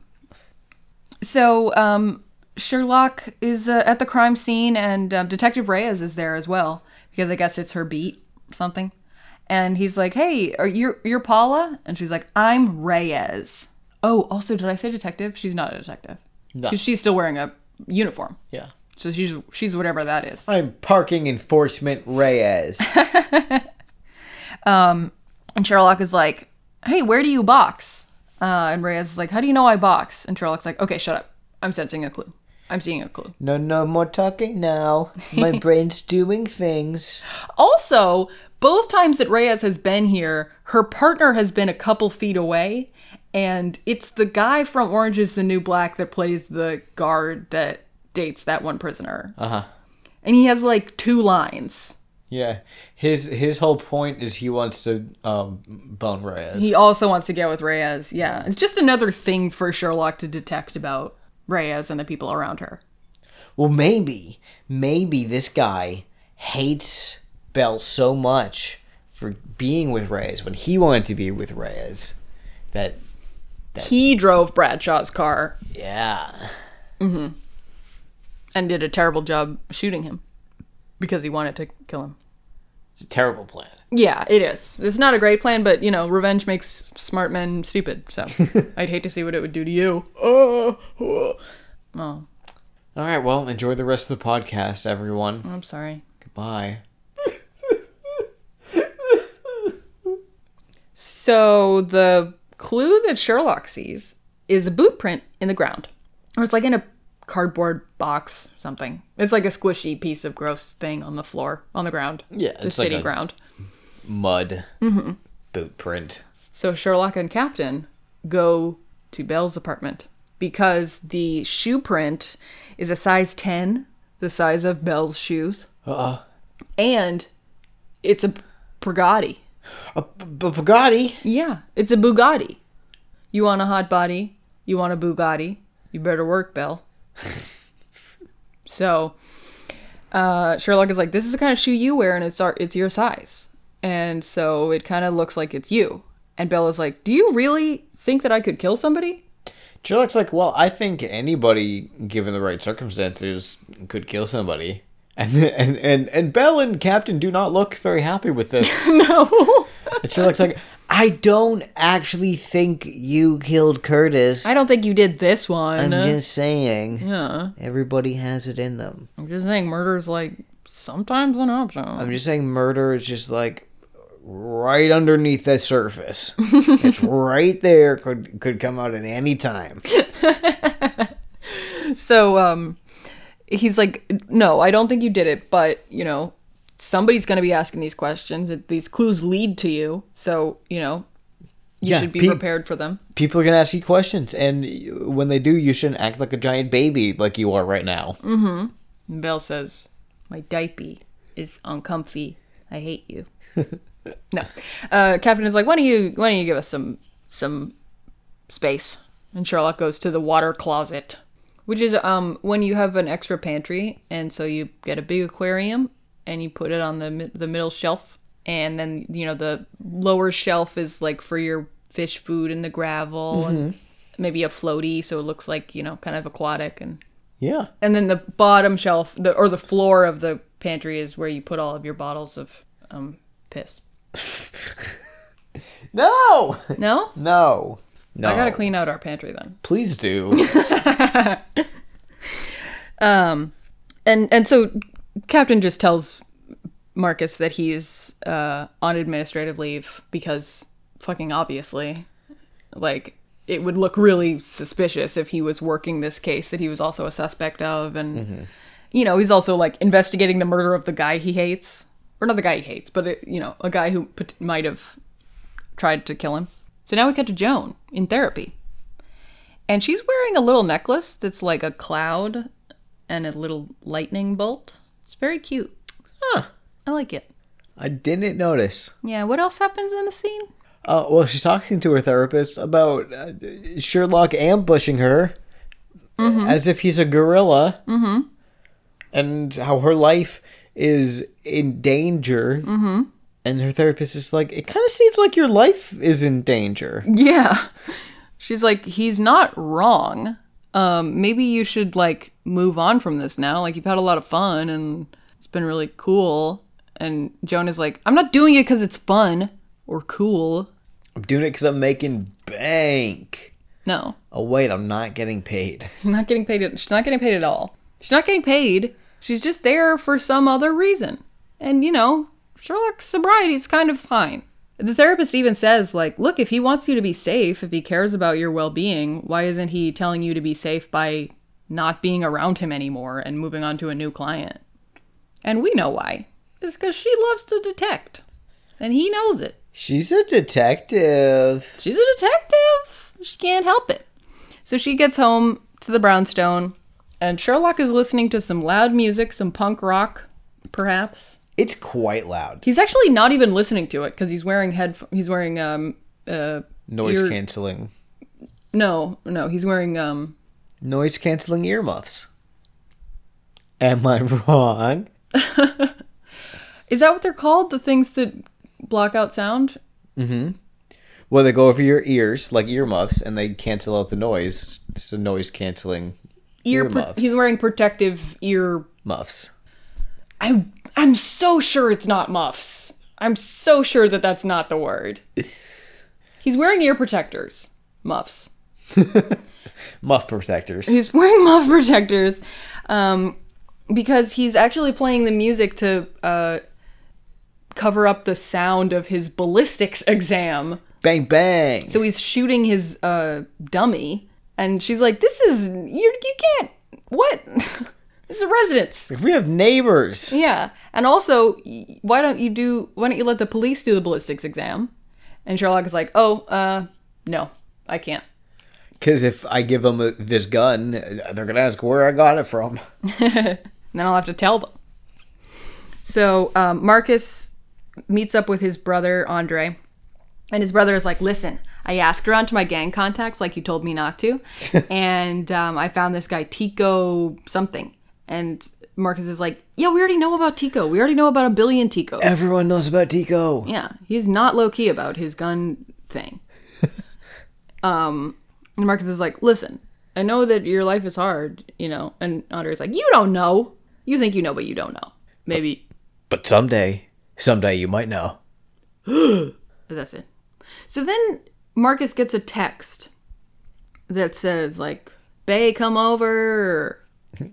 so um, Sherlock is uh, at the crime scene, and um, Detective Reyes is there as well because I guess it's her beat, something. And he's like, "Hey, are you you're Paula?" And she's like, "I'm Reyes." Oh, also, did I say detective? She's not a detective No. she's still wearing a uniform, Yeah. so she's she's whatever that is. I'm parking enforcement Reyes. um, And Sherlock is like, "Hey, where do you box?" Uh, and Reyes is like, "How do you know I box?" And Sherlock's like, "Okay, shut up. I'm sensing a clue. I'm seeing a clue." no, no more talking now. My brain's doing things. Also, both times that Reyes has been here, her partner has been a couple feet away, and it's the guy from Orange is the New Black that plays the guard that dates that one prisoner. Uh huh. And he has like two lines. Yeah. His his whole point is he wants to um, bone Reyes. He also wants to get with Reyes. Yeah, it's just another thing for Sherlock to detect about Reyes and the people around her. Well, maybe, maybe this guy hates Bell so much for being with Reyes when he wanted to be with Reyes that, He drove Bradshaw's car yeah. Mm-hmm. and did a terrible job shooting him because he wanted to kill him. It's a terrible plan. Yeah, it is. It's not a great plan, but you know, revenge makes smart men stupid. So I'd hate to see what it would do to you. Oh, oh. oh, All right, well, enjoy the rest of the podcast, everyone. I'm sorry. Goodbye. So the clue that Sherlock sees is a boot print in the ground, or it's like in a cardboard box, something. It's like a squishy piece of gross thing on the floor, on the ground. Yeah, the it's like city a- ground. Mud. Mm-hmm. Boot print. So Sherlock and Captain go to Bell's apartment because the shoe print is a size 10, the size of Bell's shoes. Uh-uh. And it's a Bugatti. A B- Bugatti? Yeah, it's a Bugatti. You want a hot body? You want a Bugatti? You better work, Bell. so, uh, Sherlock is like, "This is the kind of shoe you wear, and it's our, it's your size." And so it kind of looks like it's you. And Bell is like, "Do you really think that I could kill somebody?" Sherlock's like, well, I think anybody, given the right circumstances, could kill somebody. And and and, and Bell and Captain do not look very happy with this. no, and looks like, I don't actually think you killed Curtis. I don't think you did this one. I'm just saying. yeah, Everybody has it in them. I'm just saying, murder is like sometimes an option. I'm just saying murder is just like right underneath the surface. it's right there. Could could come out at any time. So um he's like no, I don't think you did it, but you know, somebody's going to be asking these questions. These clues lead to you. So, you know, you Yeah, should be pe- prepared for them. People are gonna ask you questions, and when they do, you shouldn't act like a giant baby like you are right now. And Bell says, "My diaper is uncomfy. I hate you." no. Uh Captain is like, "Why don't you why don't you give us some some space?" And Sherlock goes to the water closet, which is um when you have an extra pantry and so you get a big aquarium and you put it on the the middle shelf and then you know the lower shelf is like for your fish food and the gravel and maybe a floaty so it looks like, you know, kind of aquatic and Yeah. and then the bottom shelf, the or the floor of the pantry is where you put all of your bottles of um piss. No. No, No. No. I gotta clean out our pantry then. Please do. Um and and so Captain just tells Marcus that he's uh, on administrative leave because fucking obviously, like it would look really suspicious if he was working this case that he was also a suspect of, and you know he's also like investigating the murder of the guy he hates, or not the guy he hates, but it, you know a guy who pot- might have tried to kill him. So now we cut to Joan in therapy. And she's wearing a little necklace that's like a cloud and a little lightning bolt. It's very cute. Huh. I like it. I didn't notice. Yeah, what else happens in the scene? Uh, well, she's talking to her therapist about uh, Sherlock ambushing her as if he's a gorilla, mm-hmm. and how her life is in danger. Mm-hmm. And her therapist is like, "It kind of seems like your life is in danger." Yeah. She's like, he's not wrong. Um, maybe you should like move on from this now. Like you've had a lot of fun and it's been really cool. And Joan is like, I'm not doing it because it's fun or cool. I'm doing it because I'm making bank. No, Oh wait, I'm not getting paid. I'm not getting paid. She's not getting paid at all. She's not getting paid. She's just there for some other reason. And you know, Sherlock's sobriety is kind of fine. The therapist even says, like, look, if he wants you to be safe, if he cares about your well being, why isn't he telling you to be safe by not being around him anymore and moving on to a new client? And we know why. It's because she loves to detect. And he knows it. She's a detective. She's a detective. She can't help it. So she gets home to the brownstone, and Sherlock is listening to some loud music, some punk rock, perhaps. It's quite loud. He's actually not even listening to it because he's wearing head. He's wearing um uh Noise ear- canceling. no no he's wearing um Noise canceling earmuffs. Am I wrong? is that what they're called the things that block out sound? Mm-hmm. Well, they go over your ears like earmuffs, and they cancel out the noise. It's a noise canceling Ear. pro- earmuffs. he's wearing protective ear. muffs. I I'm so sure it's not muffs. I'm so sure that that's not the word. He's wearing ear protectors. Muffs. Muff protectors. He's wearing muff protectors um, because he's actually playing the music to uh, cover up the sound of his ballistics exam. Bang bang. So he's shooting his uh, dummy, and she's like, "This is you. You can't. What? this is a residence." we have neighbors. Yeah, and also, why don't you do? Why don't you let the police do the ballistics exam? And Sherlock is like, "Oh, uh, no, I can't." Because if I give them a, this gun, they're gonna ask where I got it from. then I'll have to tell them. So um, Marcus meets up with his brother Andre, and his brother is like, "Listen, I asked around to my gang contacts, like you told me not to, and um, I found this guy Tico something." And Marcus is like, "Yeah, we already know about Tico. We already know about a billion Ticos. Everyone knows about Tico. yeah, he's not low key about his gun thing." um, and Marcus is like, "Listen, I know that your life is hard, you know." And Andre's like, "You don't know. You think you know, but you don't know. Maybe But someday, someday you might know. that's it." So then Marcus gets a text that says like, "Bay, come over,"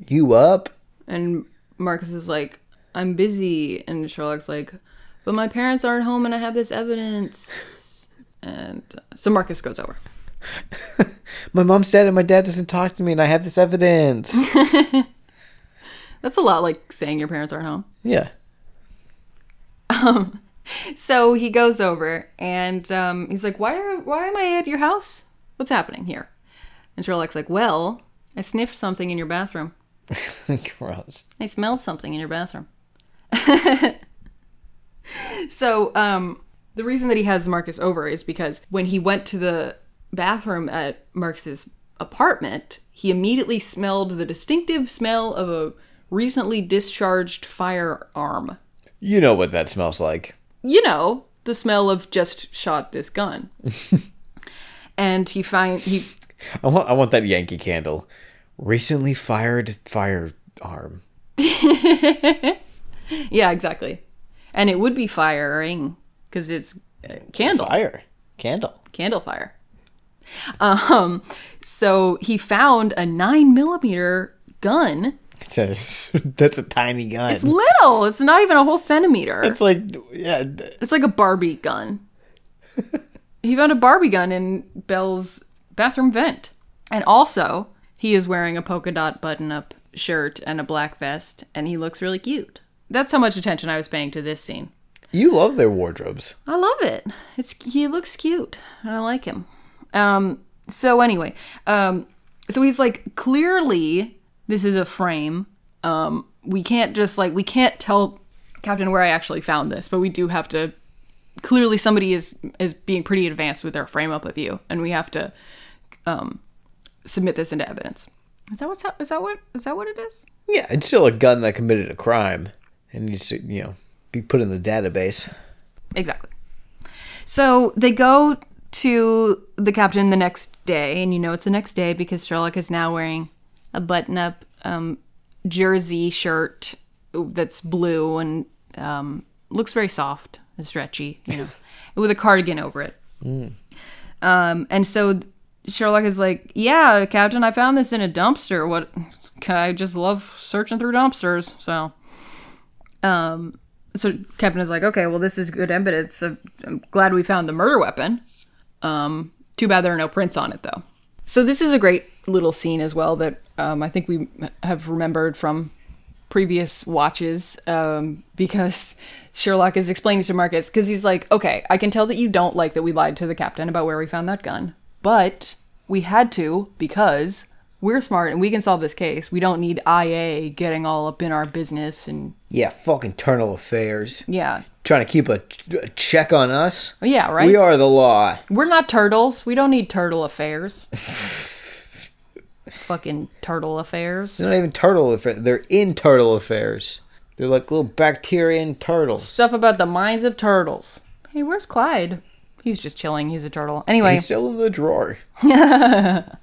You up? and Marcus is like, "I'm busy," and Sherlock's like, "But my parents aren't home, and I have this evidence." And uh, so Marcus goes over. My mom's dead and my dad doesn't talk to me, and I have this evidence. That's a lot like saying your parents aren't home. yeah. Um, So he goes over and um, he's like, "Why are why am I at your house? What's happening here?" And Sherlock's like, "Well, I sniffed something in your bathroom. Gross. I smelled something in your bathroom." so um, the reason that he has Marcus over is because when he went to the bathroom at Marcus's apartment, he immediately smelled the distinctive smell of a recently discharged firearm. You know what that smells like. you know, the smell of just shot this gun. and he find he I want, I want that Yankee candle. Recently fired firearm. yeah, exactly. And it would be firing because it's uh, candle Fire. Candle. candle fire. Um, so he found a nine millimeter gun. It says that's a tiny gun. It's little. It's not even a whole centimeter. It's like yeah, It's like a Barbie gun. he found a Barbie gun in Bell's bathroom vent. And also, he is wearing a polka dot button up shirt and a black vest, and he looks really cute. That's how much attention I was paying to this scene. you love their wardrobes. I love it. It's he looks cute, and I like him. Um, so anyway, um, so he's like, clearly this is a frame. Um, we can't just like we can't tell Captain where I actually found this, but we do have to. Clearly, somebody is is being pretty advanced with their frame up of you, and we have to um, submit this into evidence. Is that what's hap- is that what is that what it is? Yeah, it's still a gun that committed a crime and needs to, you know, be put in the database. Exactly. So they go to the captain the next day, and you know it's the next day because Sherlock is now wearing a button-up um, jersey shirt that's blue and um, looks very soft and stretchy, you know, with a cardigan over it. Um, and so Sherlock is like, "Yeah, Captain, I found this in a dumpster. What? I just love searching through dumpsters." So, um, so Captain is like, "Okay, well, this is good evidence. I'm glad we found the murder weapon. Um, too bad there are no prints on it, though." So this is a great little scene as well that um, I think we have remembered from previous watches um, because Sherlock is explaining to Marcus because he's like, okay, I can tell that you don't like that we lied to the captain about where we found that gun, but we had to because we're smart and we can solve this case. We don't need IA getting all up in our business and Yeah, fucking internal affairs. yeah, Trying to keep a, a check on us. Oh, yeah, right. We are the law. We're not turtles. We don't need turtle affairs. Fucking turtle affairs. They're not even turtle affairs. They're in turtle affairs. They're like little bacterian turtles. Stuff about the minds of turtles. Hey, where's Clyde? He's just chilling. He's a turtle. Anyway, He's still in the drawer.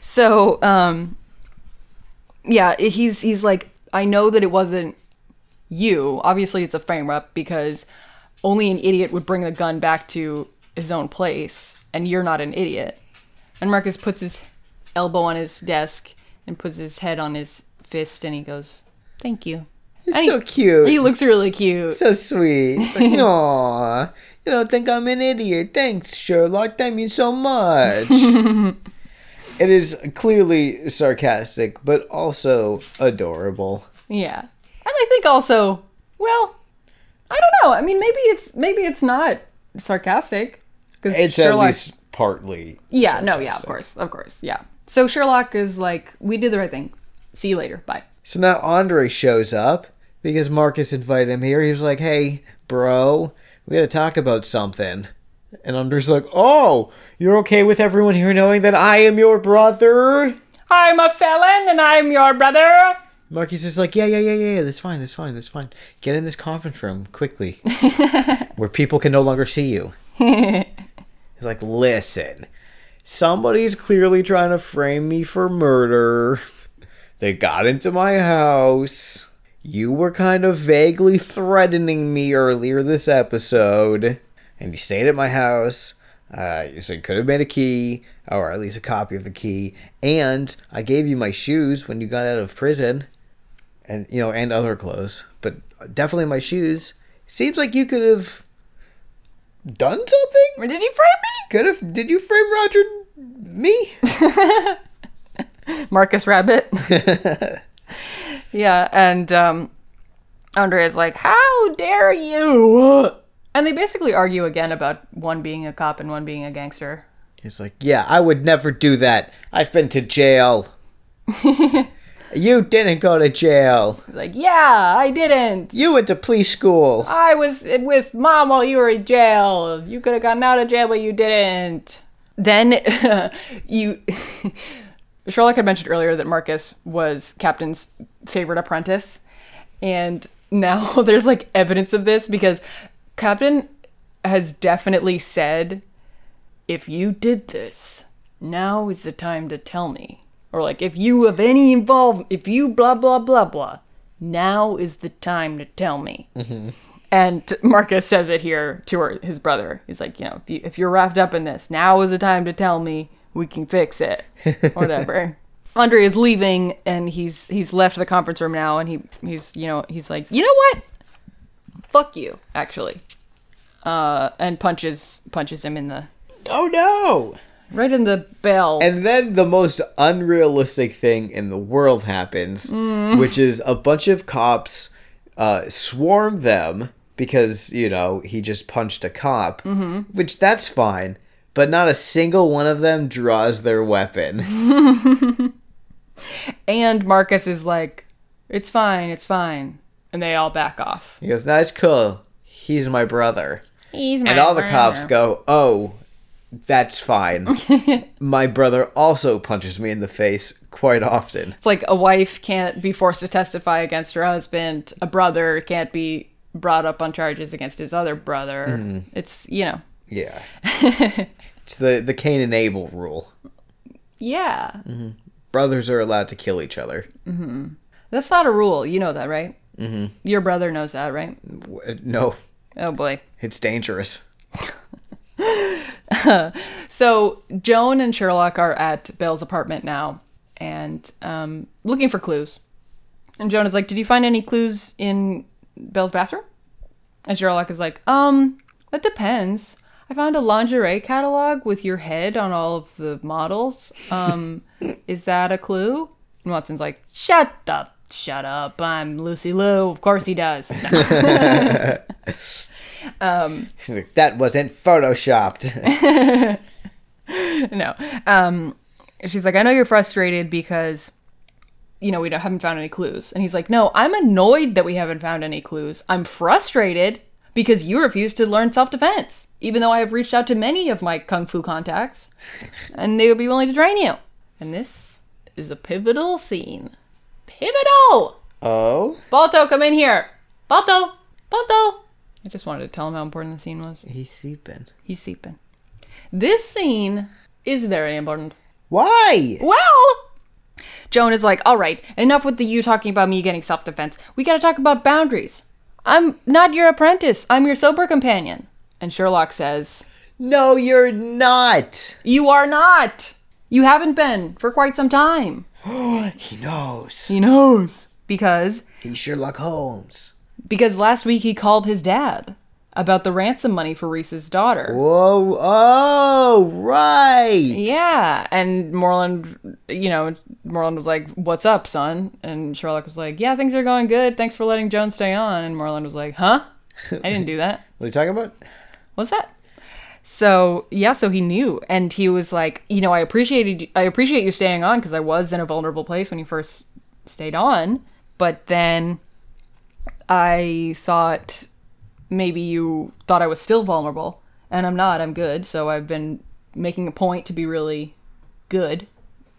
so um yeah, he's he's like I know that it wasn't you. Obviously it's a frame up because only an idiot would bring a gun back to his own place and you're not an idiot. And Marcus puts his elbow on his desk and puts his head on his fist and he goes, "Thank you." It's And so cute. He looks really cute. so sweet. Like, Aw, you don't think I'm an idiot. Thanks, Sherlock. That means so much. it is clearly sarcastic, but also adorable. Yeah. And I think also, well, I don't know. I mean, maybe it's maybe it's not sarcastic because It's at least partly. yeah, no, yeah, of course, of course, yeah. So Sherlock is like, we did the right thing. See you later. Bye. So now Andre shows up because Marcus invited him here. He was like, "Hey, bro, we got to talk about something." And Andre's like, "Oh, you're okay with everyone here knowing that I am your brother?" I'm a felon and I'm your brother. Marcus is like, "Yeah, yeah, yeah, yeah, yeah. That's fine. That's fine. That's fine. Get in this conference room quickly, where people can no longer see you." He's like, "Listen, somebody's clearly trying to frame me for murder. They got into my house. You were kind of vaguely threatening me earlier this episode, and you stayed at my house. Uh, so you could have made a key, or at least a copy of the key. And I gave you my shoes when you got out of prison, and you know, and other clothes, but definitely my shoes. Seems like you could have done something. Or did you frame me? Could have? Did you frame Roger? Me? Marcus Rabbit. yeah, and um, Andre is like, how dare you? And they basically argue again about one being a cop and one being a gangster. He's like, yeah, I would never do that. I've been to jail. you didn't go to jail. He's like, yeah, I didn't. You went to police school. I was with mom while you were in jail. You could have gotten out of jail, but you didn't. Then you. Sherlock had mentioned earlier that Marcus was Captain's favorite apprentice. And now there's like evidence of this because Captain has definitely said, if you did this, now is the time to tell me. Or like, if you have any involvement, if you blah, blah, blah, blah, now is the time to tell me. Mm-hmm. And Marcus says it here to her, his brother. He's like, you know, if, you, if you're wrapped up in this, now is the time to tell me. We can fix it, whatever. Andre is leaving, and he's he's left the conference room now, and he he's you know he's like, you know what? Fuck you, actually, uh, and punches punches him in the Oh no! right in the bell. And then the most unrealistic thing in the world happens, which is a bunch of cops uh, swarm them because, you know, he just punched a cop, which that's fine. But not a single one of them draws their weapon. And Marcus is like, "It's fine, it's fine," and they all back off. He goes, "That's cool. He's my brother." He's my And all the cops go, "Oh, that's fine." my brother also punches me in the face quite often. It's like a wife can't be forced to testify against her husband. A brother can't be brought up on charges against his other brother. Mm-hmm. It's you know, Yeah. It's the the Cain and Abel rule. yeah. Brothers are allowed to kill each other. That's not a rule. You know that, right? Mm-hmm. Your brother knows that, right? No, Oh boy. it's dangerous. So Joan and Sherlock are at Bell's apartment now, and um, looking for clues. And Joan is like, "Did you find any clues in Bell's bathroom?" And Sherlock is like, "Um, it depends. I found a lingerie catalog with your head on all of the models. Um, is that a clue?" And Watson's like, "Shut up, shut up. I'm Lucy Liu. Of course he does." He's like, that wasn't photoshopped. no. Um, she's like, I know you're frustrated because, you know, we don't, haven't found any clues. And he's like, No, I'm annoyed that we haven't found any clues. I'm frustrated because you refuse to learn self defense, even though I have reached out to many of my kung fu contacts, and they would be willing to train you. And this is a pivotal scene. Pivotal! oh, Balto, come in here. Balto! Balto! I just wanted to tell him how important the scene was. he's sleeping. He's sleeping. This scene is very important. Why? Well, Joan is like, all right, enough with the you talking about me getting self defense. We gotta talk about boundaries. I'm not your apprentice, I'm your sober companion. And Sherlock says, No, you're not. You are not! You haven't been for quite some time. He knows. He knows. Because He's Sherlock Holmes. because last week he called his dad about the ransom money for Reese's daughter. Whoa! Oh, right. Yeah, and Morland, you know, Morland was like, "What's up, son?" And Sherlock was like, "Yeah, things are going good. Thanks for letting Joan stay on." And Morland was like, "Huh? I didn't do that. What are you talking about? What's that?" So yeah, so he knew, and he was like, "You know, I appreciated, I appreciate you staying on because I was in a vulnerable place when you first stayed on, but then I thought maybe you thought I was still vulnerable, and I'm not. I'm good. So I've been making a point to be really good,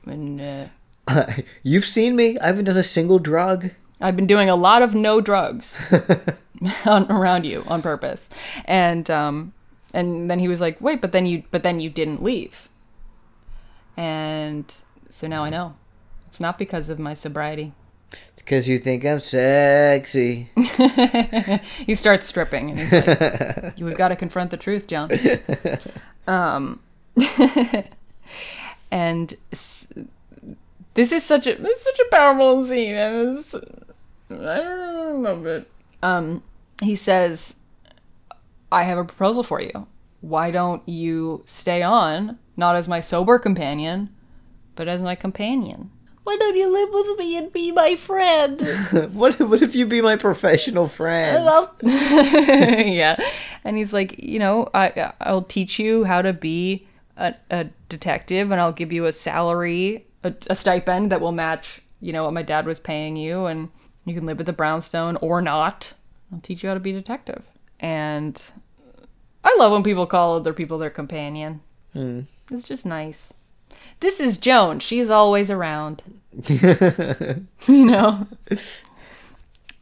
and uh, You've seen me. I haven't done a single drug. I've been doing a lot of no drugs on, around you on purpose. And um, and then he was like, "Wait, but then you but then you didn't leave." And so now I know. It's not because of my sobriety. It's because you think I'm sexy. He starts stripping and he's like, "We've got to confront the truth, John." Um and s- this is such a this is such a powerful scene and it's I don't love it. Um, he says, "I have a proposal for you. Why don't you stay on, not as my sober companion, but as my companion?" Why don't you live with me and be my friend? what? What if you be my professional friend? yeah, and he's like, you know, I I'll teach you how to be a, a detective, and I'll give you a salary, a, a stipend that will match, you know, what my dad was paying you, and you can live at the brownstone or not. I'll teach you how to be a detective, and I love when people call other people their companion. It's just nice. This is Joan. She's always around. you know.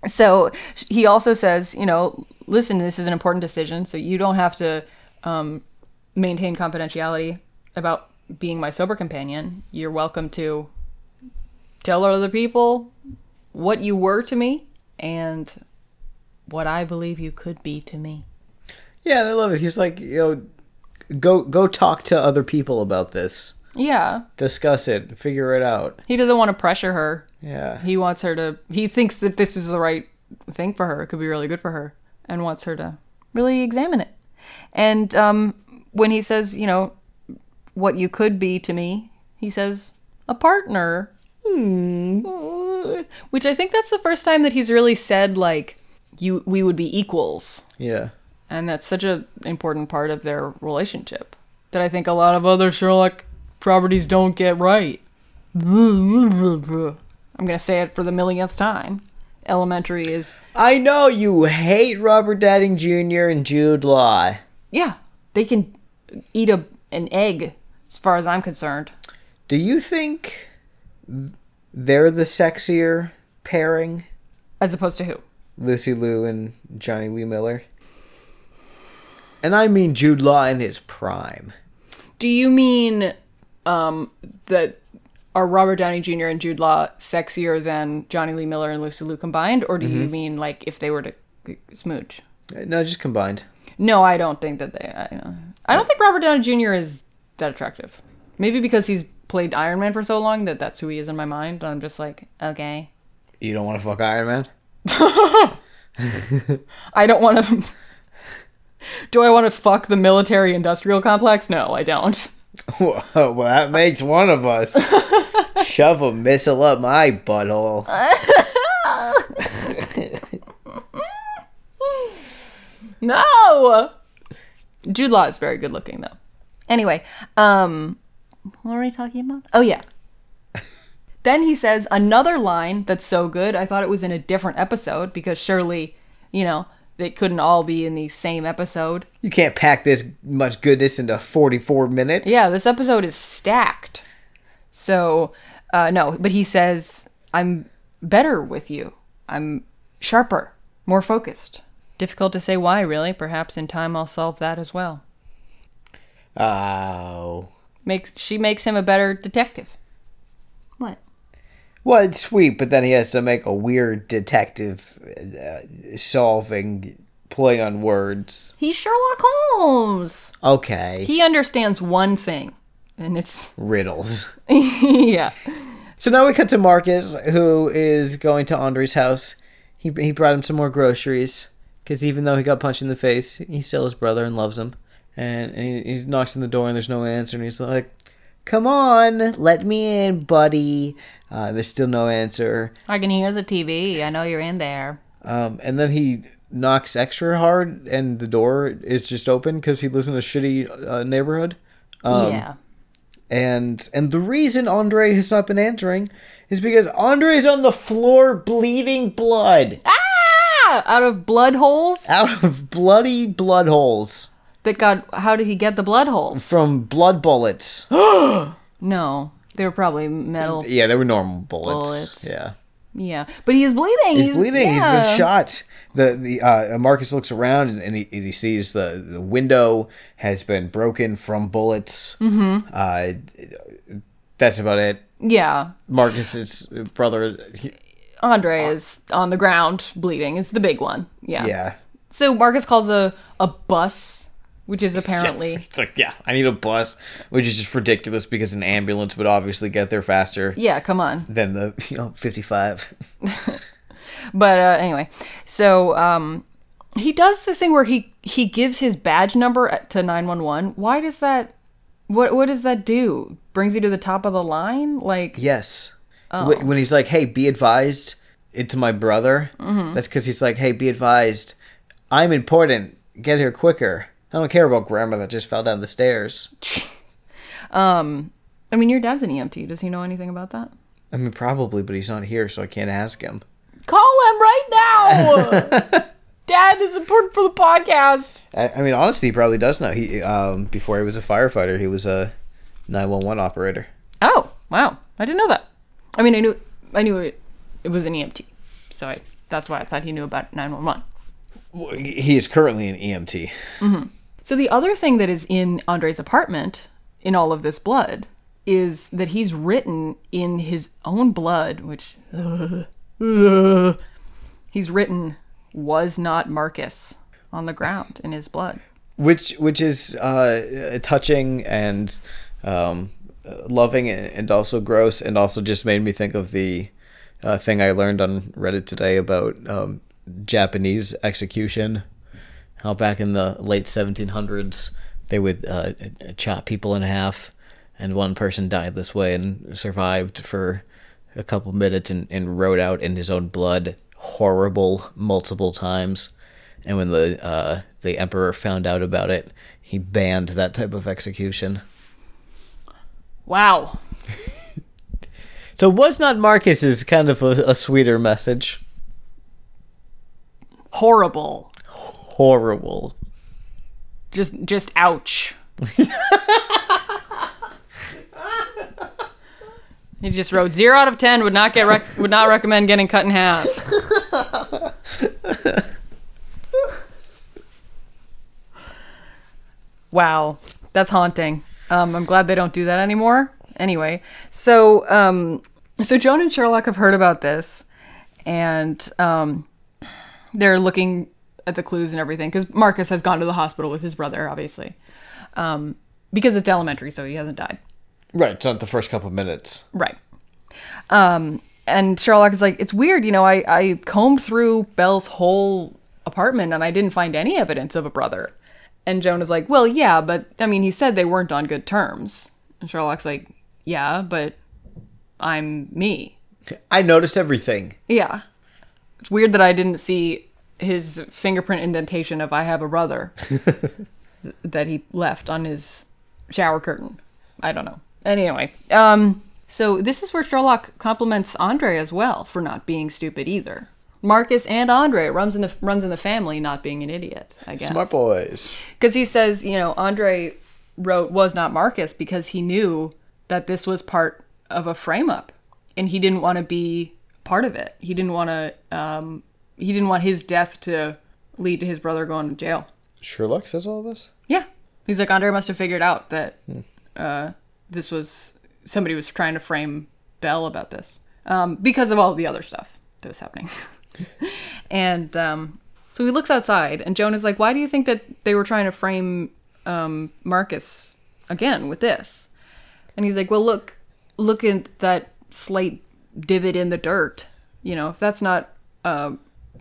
So he also says, you know, listen, this is an important decision, so you don't have to um, maintain confidentiality about being my sober companion. You're welcome to tell other people what you were to me and what I believe you could be to me. Yeah, and I love it. He's like, you know, go go talk to other people about this, Yeah, discuss it, figure it out. he doesn't want to pressure her. Yeah, He wants her to. He thinks that this is the right thing for her. It could be really good for her, and wants her to really examine it. And um, when he says, you know, what you could be to me, he says a partner. Hmm. Which I think that's the first time that he's really said like you we would be equals, yeah. and that's such an important part of their relationship. that I think a lot of other Sherlock properties don't get right. I'm gonna say it for the millionth time. Elementary is I know you hate Robert Downey Jr. and Jude Law. yeah, they can eat a an egg as far as I'm concerned. Do you think they're the sexier pairing? As opposed to who? Lucy Liu and Jonny Lee Miller? And I mean Jude Law in his prime. Do you mean um, that are Robert Downey Jr. and Jude Law sexier than Jonny Lee Miller and Lucy Liu combined, or do you mean like if they were to smooch? No, just combined. No, I don't think that they. I, I don't think Robert Downey Jr. is that attractive. Maybe because he's played Iron Man for so long that that's who he is in my mind. I'm just like, okay, You don't want to fuck Iron Man? I don't want to. Do I want to fuck the military industrial complex? No, I don't. well, that makes one of us. Shove a missile up my butthole. No. Jude Law is very good looking though. Anyway, um what are we talking about? Oh yeah. then he says another line that's so good. I thought it was in a different episode because surely, you know, they couldn't all be in the same episode. You can't pack this much goodness into 44 minutes. Yeah, this episode is stacked. So, uh, no, but he says, I'm better with you. I'm sharper, more focused. Difficult to say why, really. Perhaps in time I'll solve that as well. Oh. Makes she makes him a better detective. What? Well, it's sweet, but then he has to make a weird detective uh, solving play on words. He's Sherlock Holmes. Okay. He understands one thing, and it's Riddles. yeah. So now we cut to Marcus, who is going to Andre's house. He, he brought him some more groceries, because even though he got punched in the face, he's still his brother and loves him. And, and he, he knocks on the door, and there's no answer, and he's like, Come on, let me in, buddy. Uh, there's still no answer. I can hear the TV. I know you're in there. Um, and then he knocks extra hard, and the door is just open because he lives in a shitty uh, neighborhood. Um, yeah. And and the reason Andre has not been answering is because Andre's on the floor bleeding blood Ah! Out of blood holes out of bloody blood holes that got. How did he get the blood holes? from blood bullets. No, they were probably metal. yeah, they were normal bullets. Bullets. Yeah. Yeah, but he is bleeding. He's bleeding. yeah. He's been shot. The the uh, Marcus looks around and, and he, and he sees the the window has been broken from bullets. Mm-hmm. Uh, that's about it. Yeah, Marcus's brother. he- Andre is on the ground bleeding. Is the big one. Yeah. yeah. So Marcus calls a a bus, which is apparently It's like, yeah, I need a bus, which is just ridiculous because an ambulance would obviously get there faster yeah. Come on. than the you know 55. But uh, anyway, so um, he does this thing where he he gives his badge number to nine one one. Why does that? What what does that do? Brings you to the top of the line? Like Yes. Wh- When he's like, "Hey, be advised, it's my brother." Mm-hmm. That's because he's like, "Hey, be advised, I'm important. Get here quicker. I don't care about grandma that just fell down the stairs." um, I mean, your dad's an EMT. Does he know anything about that? I mean, probably, but he's not here, so I can't ask him. Call him right now. Dad is important for the podcast. I, I mean, honestly, he probably does know. He um, before he was a firefighter, he was a 911 operator. Oh wow, I didn't know that. I mean, I knew I knew it, it was an EMT, so I, that's why I thought he knew about nine one one. He is currently an EMT. So the other thing that is in Andre's apartment in all of this blood is that he's written in his own blood, which he's written was not Marcus on the ground in his blood. which which is uh, touching and um, uh, loving and also gross and also just made me think of the uh, thing I learned on Reddit today about um, Japanese execution. How back in the late 1700s they would uh, chop people in half, and one person died this way and survived for a couple minutes and, and wrote out in his own blood horrible multiple times And when the uh, the emperor found out about it, he banned that type of execution. Wow. So was not Marcus's kind of a, a sweeter message? Horrible. Horrible. Just just ouch. he just wrote zero out of ten. Would not get rec- would not recommend getting cut in half. wow, that's haunting. Um, I'm glad they don't do that anymore. Anyway, so um, so Joan and Sherlock have heard about this, and um, they're looking at the clues and everything because Marcus has gone to the hospital with his brother, obviously, um, because it's elementary, so he hasn't died. Right, it's not the first couple minutes. Right. Um, and Sherlock is like, it's weird, you know, I, I combed through Bell's whole apartment and I didn't find any evidence of a brother. And Joan is like, well, yeah, but I mean, he said they weren't on good terms. And Sherlock's like, yeah, but I'm me. I noticed everything. Yeah. It's weird that I didn't see his fingerprint indentation of I have a brother that he left on his shower curtain. I don't know. Anyway, um so this is where Sherlock compliments Andre as well for not being stupid either. Marcus and Andre runs in the runs in the family not being an idiot, I guess. Smart boys. Because he says, you know, Andre wrote was not Marcus because he knew that this was part of a frame up and he didn't want to be part of it. He didn't want to, um, he didn't want his death to lead to his brother going to jail. Sherlock says all this? Yeah. He's like, Andre must have figured out that uh, this was, somebody was trying to frame Bell about this um, because of all the other stuff that was happening. and um, so he looks outside, and Joan is like, "Why do you think that they were trying to frame um, Marcus again with this?" And he's like, "Well, look, look at that slight divot in the dirt. You know, if that's not uh,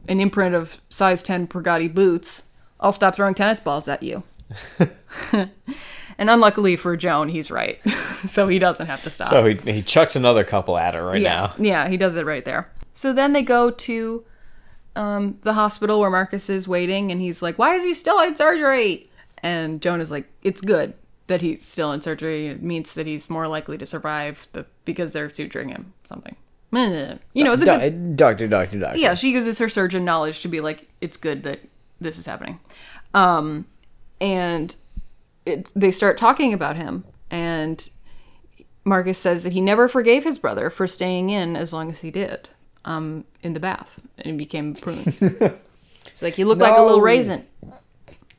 an imprint of size ten Pregati boots, I'll stop throwing tennis balls at you." and unluckily for Joan, he's right, so he doesn't have to stop. So he, he chucks another couple at her right Yeah, now. yeah, he does it right there. So then they go to um, the hospital where Marcus is waiting, and he's like, "Why is he still in surgery?" And Joan is like, "It's good that he's still in surgery. It means that he's more likely to survive the because they're suturing him something." You know, it's a good. Doctor, doctor, doctor. Yeah, she uses her surgeon knowledge to be like, "It's good that this is happening," um, and it, they start talking about him, and Marcus says that he never forgave his brother for staying in as long as he did, um, in the bath, and he became prune. it's like he looked like a little No. raisin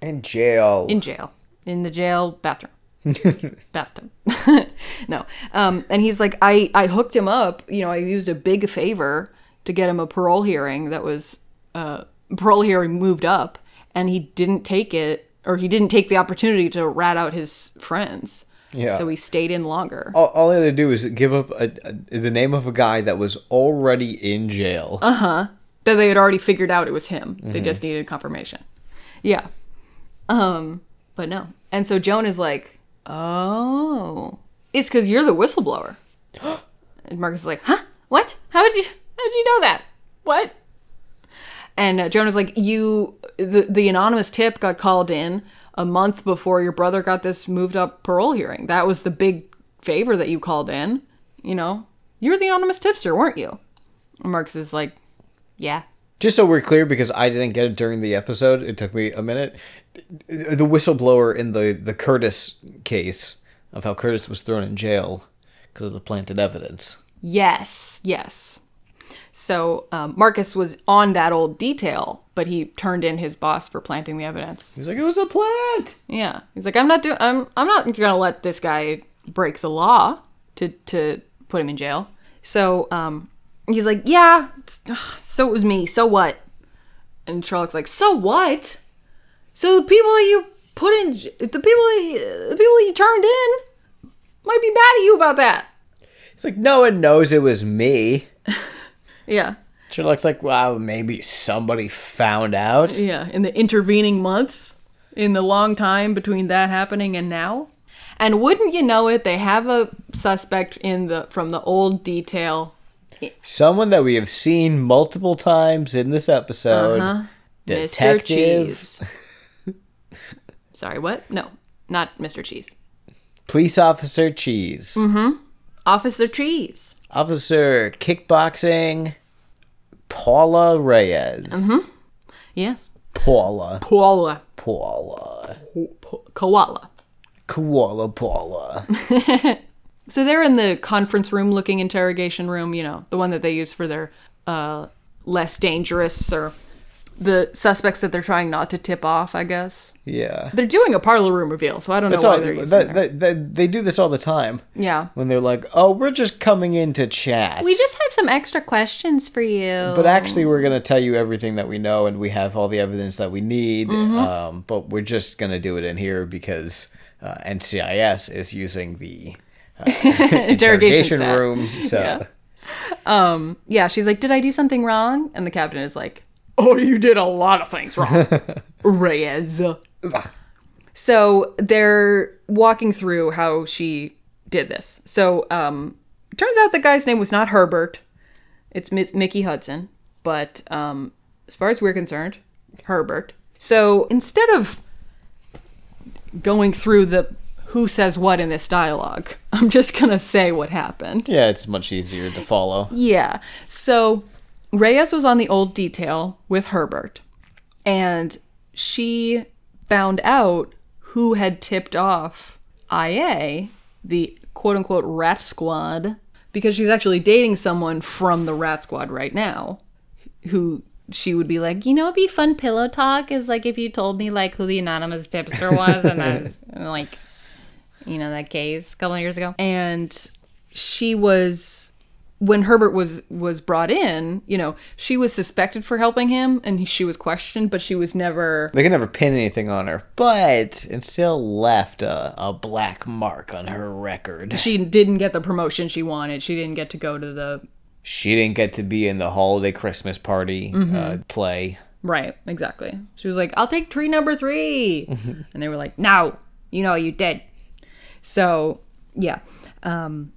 In jail. in jail, in the jail bathroom. bathtub. no. Um, and he's like, I, I hooked him up. You know, I used a big favor to get him a parole hearing that was, uh, parole hearing moved up, and he didn't take it, or he didn't take the opportunity to rat out his friends. Yeah. So he stayed in longer. all, all they had to do was give up a, a, the name of a guy that was already in jail. Uh. Huh. That they had already figured out it was him. They just needed confirmation. Yeah. Um, but no. And so Joan is like, "Oh, it's because you're the whistleblower." and Marcus is like, "Huh? What? How did you? How did you know that? What?" And uh, Joan is like, "You, the the anonymous tip got called in a month before your brother got this moved up parole hearing. That was the big favor that you called in. You know, you're the anonymous tipster, weren't you?" And Marcus is like, "Yeah." Just so we're clear, because I didn't get it during the episode, it took me a minute. The whistleblower in the, the Curtis case of how Curtis was thrown in jail because of the planted evidence. Yes, yes. So um, Marcus was on that old detail, but he turned in his boss for planting the evidence. He's like, it was a plant. Yeah, he's like, I'm not doing. I'm I'm not gonna let this guy break the law to to put him in jail. So um, he's like, yeah. So it was me. So what? And Sherlock's like, so what? So the people that you put in, the people that you, the people that you turned in, might be mad at you about that. It's like, no one knows it was me. Yeah. Sherlock's like, wow, maybe somebody found out. Yeah, in the intervening months, in the long time between that happening and now. And wouldn't you know it, they have a suspect in the from the old detail. Someone that we have seen multiple times in this episode. Uh-huh. Detective. Cheese. Sorry, what? No, not Mr. Cheese. Police officer Cheese. Officer Cheese. Officer kickboxing Paula Reyes. Yes. Paula. Paula. Paula. Koala. Koala Paula. So they're in the conference room looking interrogation room, you know, the one that they use for their uh, less dangerous or the suspects that they're trying not to tip off, I guess. Yeah. They're doing a parlor room reveal, so I don't know That's why all, they're using that, there. that, that- they do this all the time. Yeah. When they're like, oh, we're just coming in to chat. We just have some extra questions for you. But actually, we're going to tell you everything that we know, and we have all the evidence that we need. Mm-hmm. Um, but we're just going to do it in here because uh, NCIS is using the uh, interrogation set. room. So Yeah. yeah, she's like, "Did I do something wrong?" And the captain is like, "Oh, you did a lot of things wrong, Reyes." so they're walking through how she did this. So um, turns out the guy's name was not Herbert; it's Mi- Mickey Hudson. But um, as far as we're concerned, Herbert. So instead of going through the who says what in this dialogue, I'm just gonna say what happened. yeah, it's much easier to follow. Yeah. So Reyes was on the old detail with Herbert, and she found out who had tipped off IA, the quote unquote rat squad, because she's actually dating someone from the rat squad right now, who she would be like, you know, it'd be fun pillow talk is like if you told me like who the anonymous tipster was, and I was like, you know, that case a couple of years ago, and she was when Herbert was was brought in, you know, she was suspected for helping him and she was questioned, but she was never They could never pin anything on her, but it still left a, a black mark on her record. she didn't get the promotion she wanted. She didn't get to go to the She didn't get to be in the holiday Christmas party uh, play. right, exactly. She was like, "I'll take tree number 3." and they were like, "No, you know you did." So, yeah. Um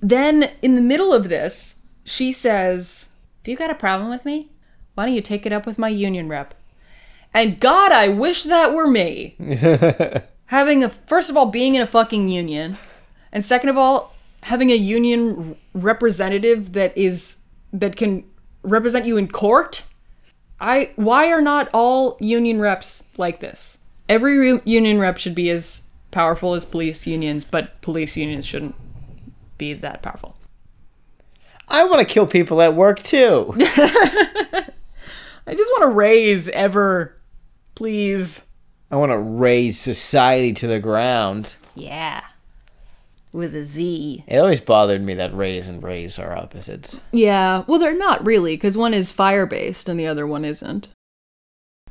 then in the middle of this, she says, "Have you got a problem with me? Why don't you take it up with my union rep?" And God, I wish that were me. having a first of all being in a fucking union, and second of all having a union representative that is that can represent you in court. I why are not all union reps like this? Every re- union rep should be as powerful as police unions, but police unions shouldn't be that powerful. I want to kill people at work too. I just want to raise ever, please. I want to raise society to the ground. Yeah, with a Z. It always bothered me that raise and raise are opposites. Yeah, well, they're not really, because one is fire based and the other one isn't.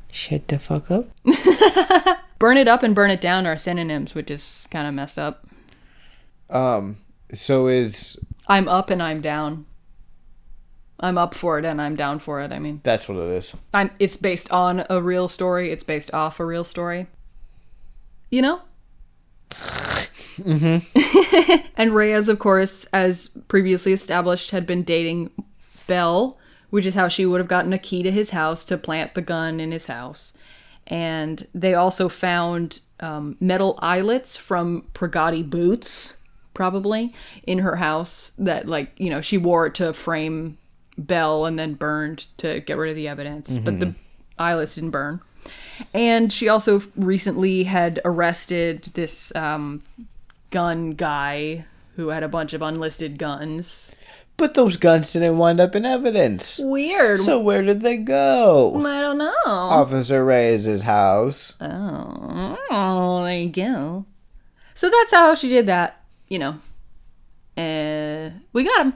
Shut the fuck up. Burn it up and burn it down are synonyms, which is kind of messed up. Um. So is I'm up and I'm down. I'm up for it and I'm down for it. I mean, that's what it is. I'm. It's based on a real story. It's based off a real story. You know. mm-hmm. and Reyes, of course, as previously established, had been dating Bell, which is how she would have gotten a key to his house to plant the gun in his house. And they also found um, metal eyelets from Pragati boots, probably in her house that, like, you know, she wore it to frame Bell and then burned to get rid of the evidence. But the eyelets didn't burn. And she also recently had arrested this um, gun guy who had a bunch of unlisted guns. But those guns didn't wind up in evidence. Weird. So where did they go? I don't know. Officer Reyes' house. Oh, oh, there you go. So that's how she did that. You know. Uh, we got him.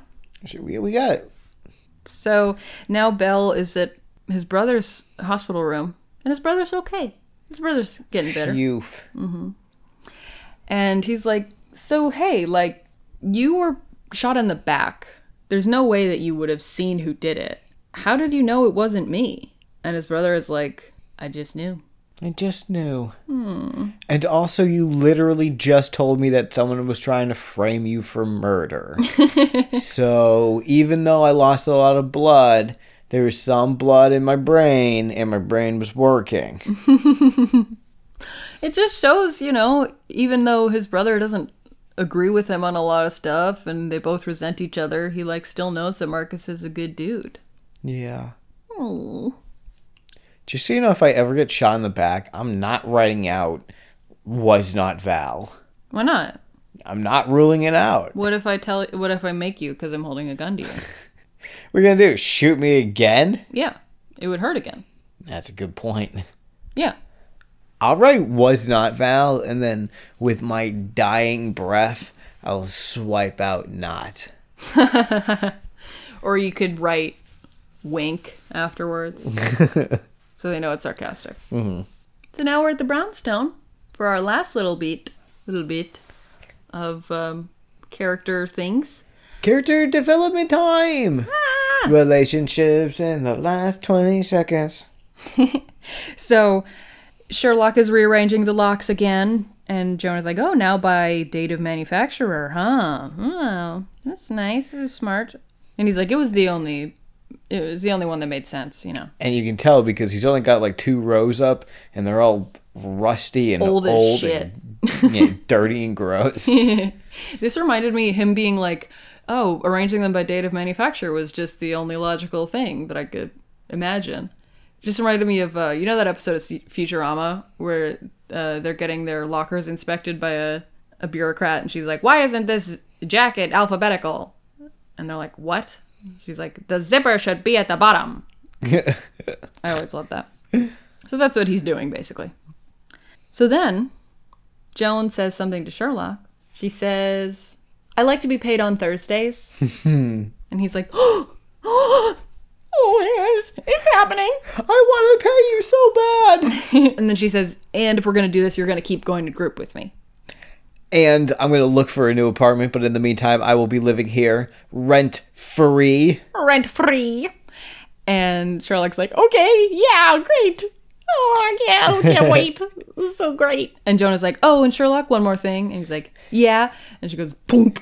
We, we got it. So now Bell is at his brother's hospital room, and his brother's okay. His brother's getting better. You. And he's like, So, hey, like, you were shot in the back. There's no way that you would have seen who did it. How did you know it wasn't me? And his brother is like, I just knew. I just knew. And also, you literally just told me that someone was trying to frame you for murder. so, even though I lost a lot of blood, there was some blood in my brain, and my brain was working. It just shows, you know, even though his brother doesn't agree with him on a lot of stuff and they both resent each other, he like still knows that Marcus is a good dude. yeah. Oh. Just so you know, if I ever get shot in the back, I'm not writing out was not Val. Why not? I'm not ruling it out. What if I tell what if I make you cuz I'm holding a gun to you? We're gonna do shoot me again. yeah. It would hurt again. That's a good point. Yeah. I'll write was not Val, and then with my dying breath, I'll swipe out not. Or you could write wink afterwards. so they know it's sarcastic. Mm-hmm. So now we're at the brownstone for our last little beat, little bit of um, character things. Character development time. Relationships in the last twenty seconds. So Sherlock is rearranging the locks again, and Joan's like, "Oh, now by date of manufacturer, huh? Oh, that's nice. It was smart." And he's like, "It was the only, it was the only one that made sense, you know." And you can tell because he's only got like two rows up, and they're all rusty and Old old, shit. and yeah, dirty and gross. This reminded me him being like, "Oh, arranging them by date of manufacture was just the only logical thing that I could imagine." Just reminded me of uh, you know that episode of Futurama where uh, they're getting their lockers inspected by a, a bureaucrat, and she's like, "Why isn't this jacket alphabetical?" And they're like, "What?" She's like, "The zipper should be at the bottom." I always love that. So that's what he's doing basically. So then, Joan says something to Sherlock. She says, I like to be paid on Thursdays. and he's like, oh, Oh, yes, it's happening. I want to pay you so bad. And then she says, and if we're going to do this, you're going to keep going to group with me. and I'm gonna look for a new apartment, but in the meantime, I will be living here rent free. Rent free. And Sherlock's like, okay, yeah, great. Oh, yeah, I can't wait. This is so great. And Joan's like, oh, and Sherlock, one more thing. And he's like, yeah. And she goes, boom,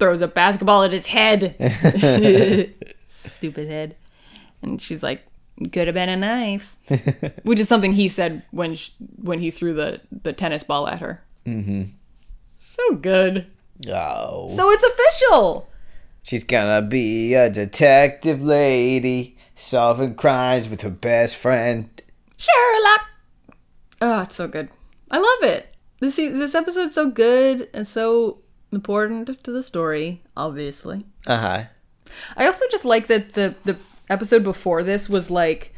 throws a basketball at his head. Stupid head. And she's like, could have been a knife. Which is something he said when sh- when he threw the, the tennis ball at her. Mm-hmm. So good. Oh, So it's official. she's gonna be a detective lady solving crimes with her best friend. Sherlock. Oh, it's so good. I love it. This this episode's so good and so important to the story. Obviously, Uh huh. I also just like that the the episode before this was like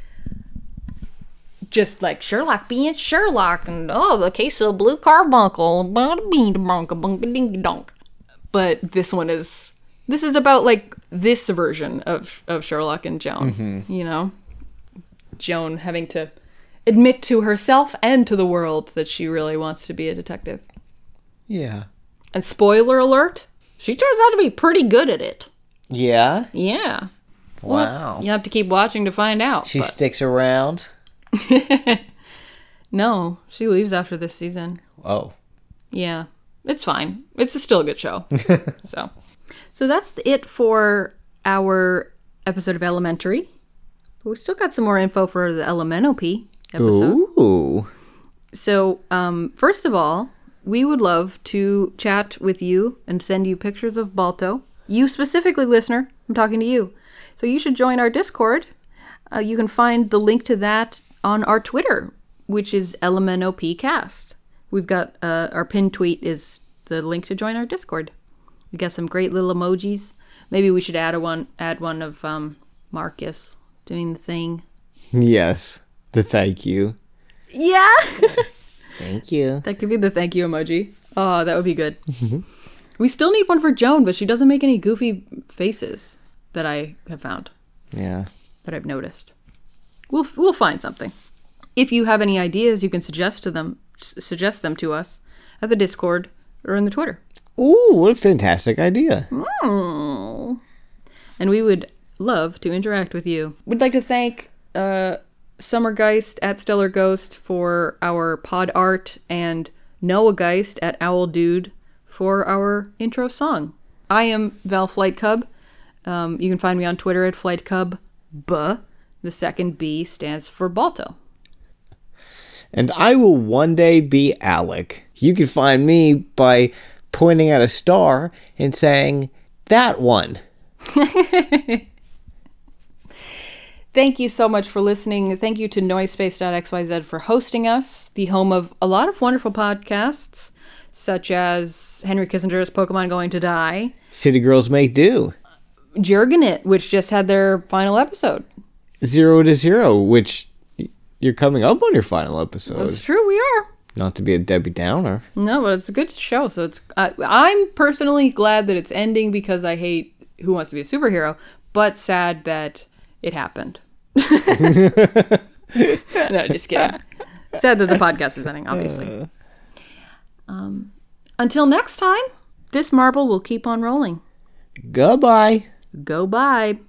just like Sherlock being Sherlock and oh the case of blue carbuncle, bada bing bonka bunka ding donk. But this one is this is about like this version of of Sherlock and Joan. Mm-hmm. You know, Joan having to admit to herself and to the world that she really wants to be a detective. Yeah. And spoiler alert, she turns out to be pretty good at it. Yeah. Yeah. Well, Wow. you have to keep watching to find out. She but- sticks around. no, she leaves after this season. Oh. Yeah, it's fine. It's still a good show. so, so that's it for our episode of Elementary. But we still got some more info for the Elemental episode. Ooh. So, um, first of all, we would love to chat with you and send you pictures of Balto. You specifically, listener, I'm talking to you. So you should join our Discord. Uh, you can find the link to that on our Twitter, which is LMNOPcast. We've got uh, our pinned tweet is the link to join our Discord. We got some great little emojis. Maybe we should add a one, add one of um, Marcus doing the thing. Yes. The thank you. Yeah. Thank you. That could be the thank you emoji. Oh, that would be good. we still need one for Joan, but she doesn't make any goofy faces that I have found, Yeah. that I've noticed. We'll we'll find something. If you have any ideas, you can suggest to them suggest them to us at the Discord or in the Twitter. Ooh, what a fantastic idea. and we would love to interact with you. We'd like to thank uh, Summergeist at Stellar Ghost for our pod art and Noah Geist at Owl Dude for our intro song. I am Val Flight Cub. Um, you can find me on Twitter at Flight Cub B. The second B stands for Balto. And I will one day be Alec. You can find me by pointing at a star and saying, that one. Thank you so much for listening. Thank you to Noisepace.xyz for hosting us, the home of a lot of wonderful podcasts, such as Henry Kissinger's Pokemon Going to Die, City Girls Make Do. Jurgenit, which just had their final episode. Zero to Zero, which you're coming up on your final episode. It's true, we are. Not to be a Debbie Downer. No, but it's a good show. So it's. I, I'm personally glad that it's ending because I hate Who Wants to Be a Superhero, but sad that it happened. no, just kidding. Sad that the podcast is ending, obviously. Um, until next time, this marble will keep on rolling. Goodbye. Go bye.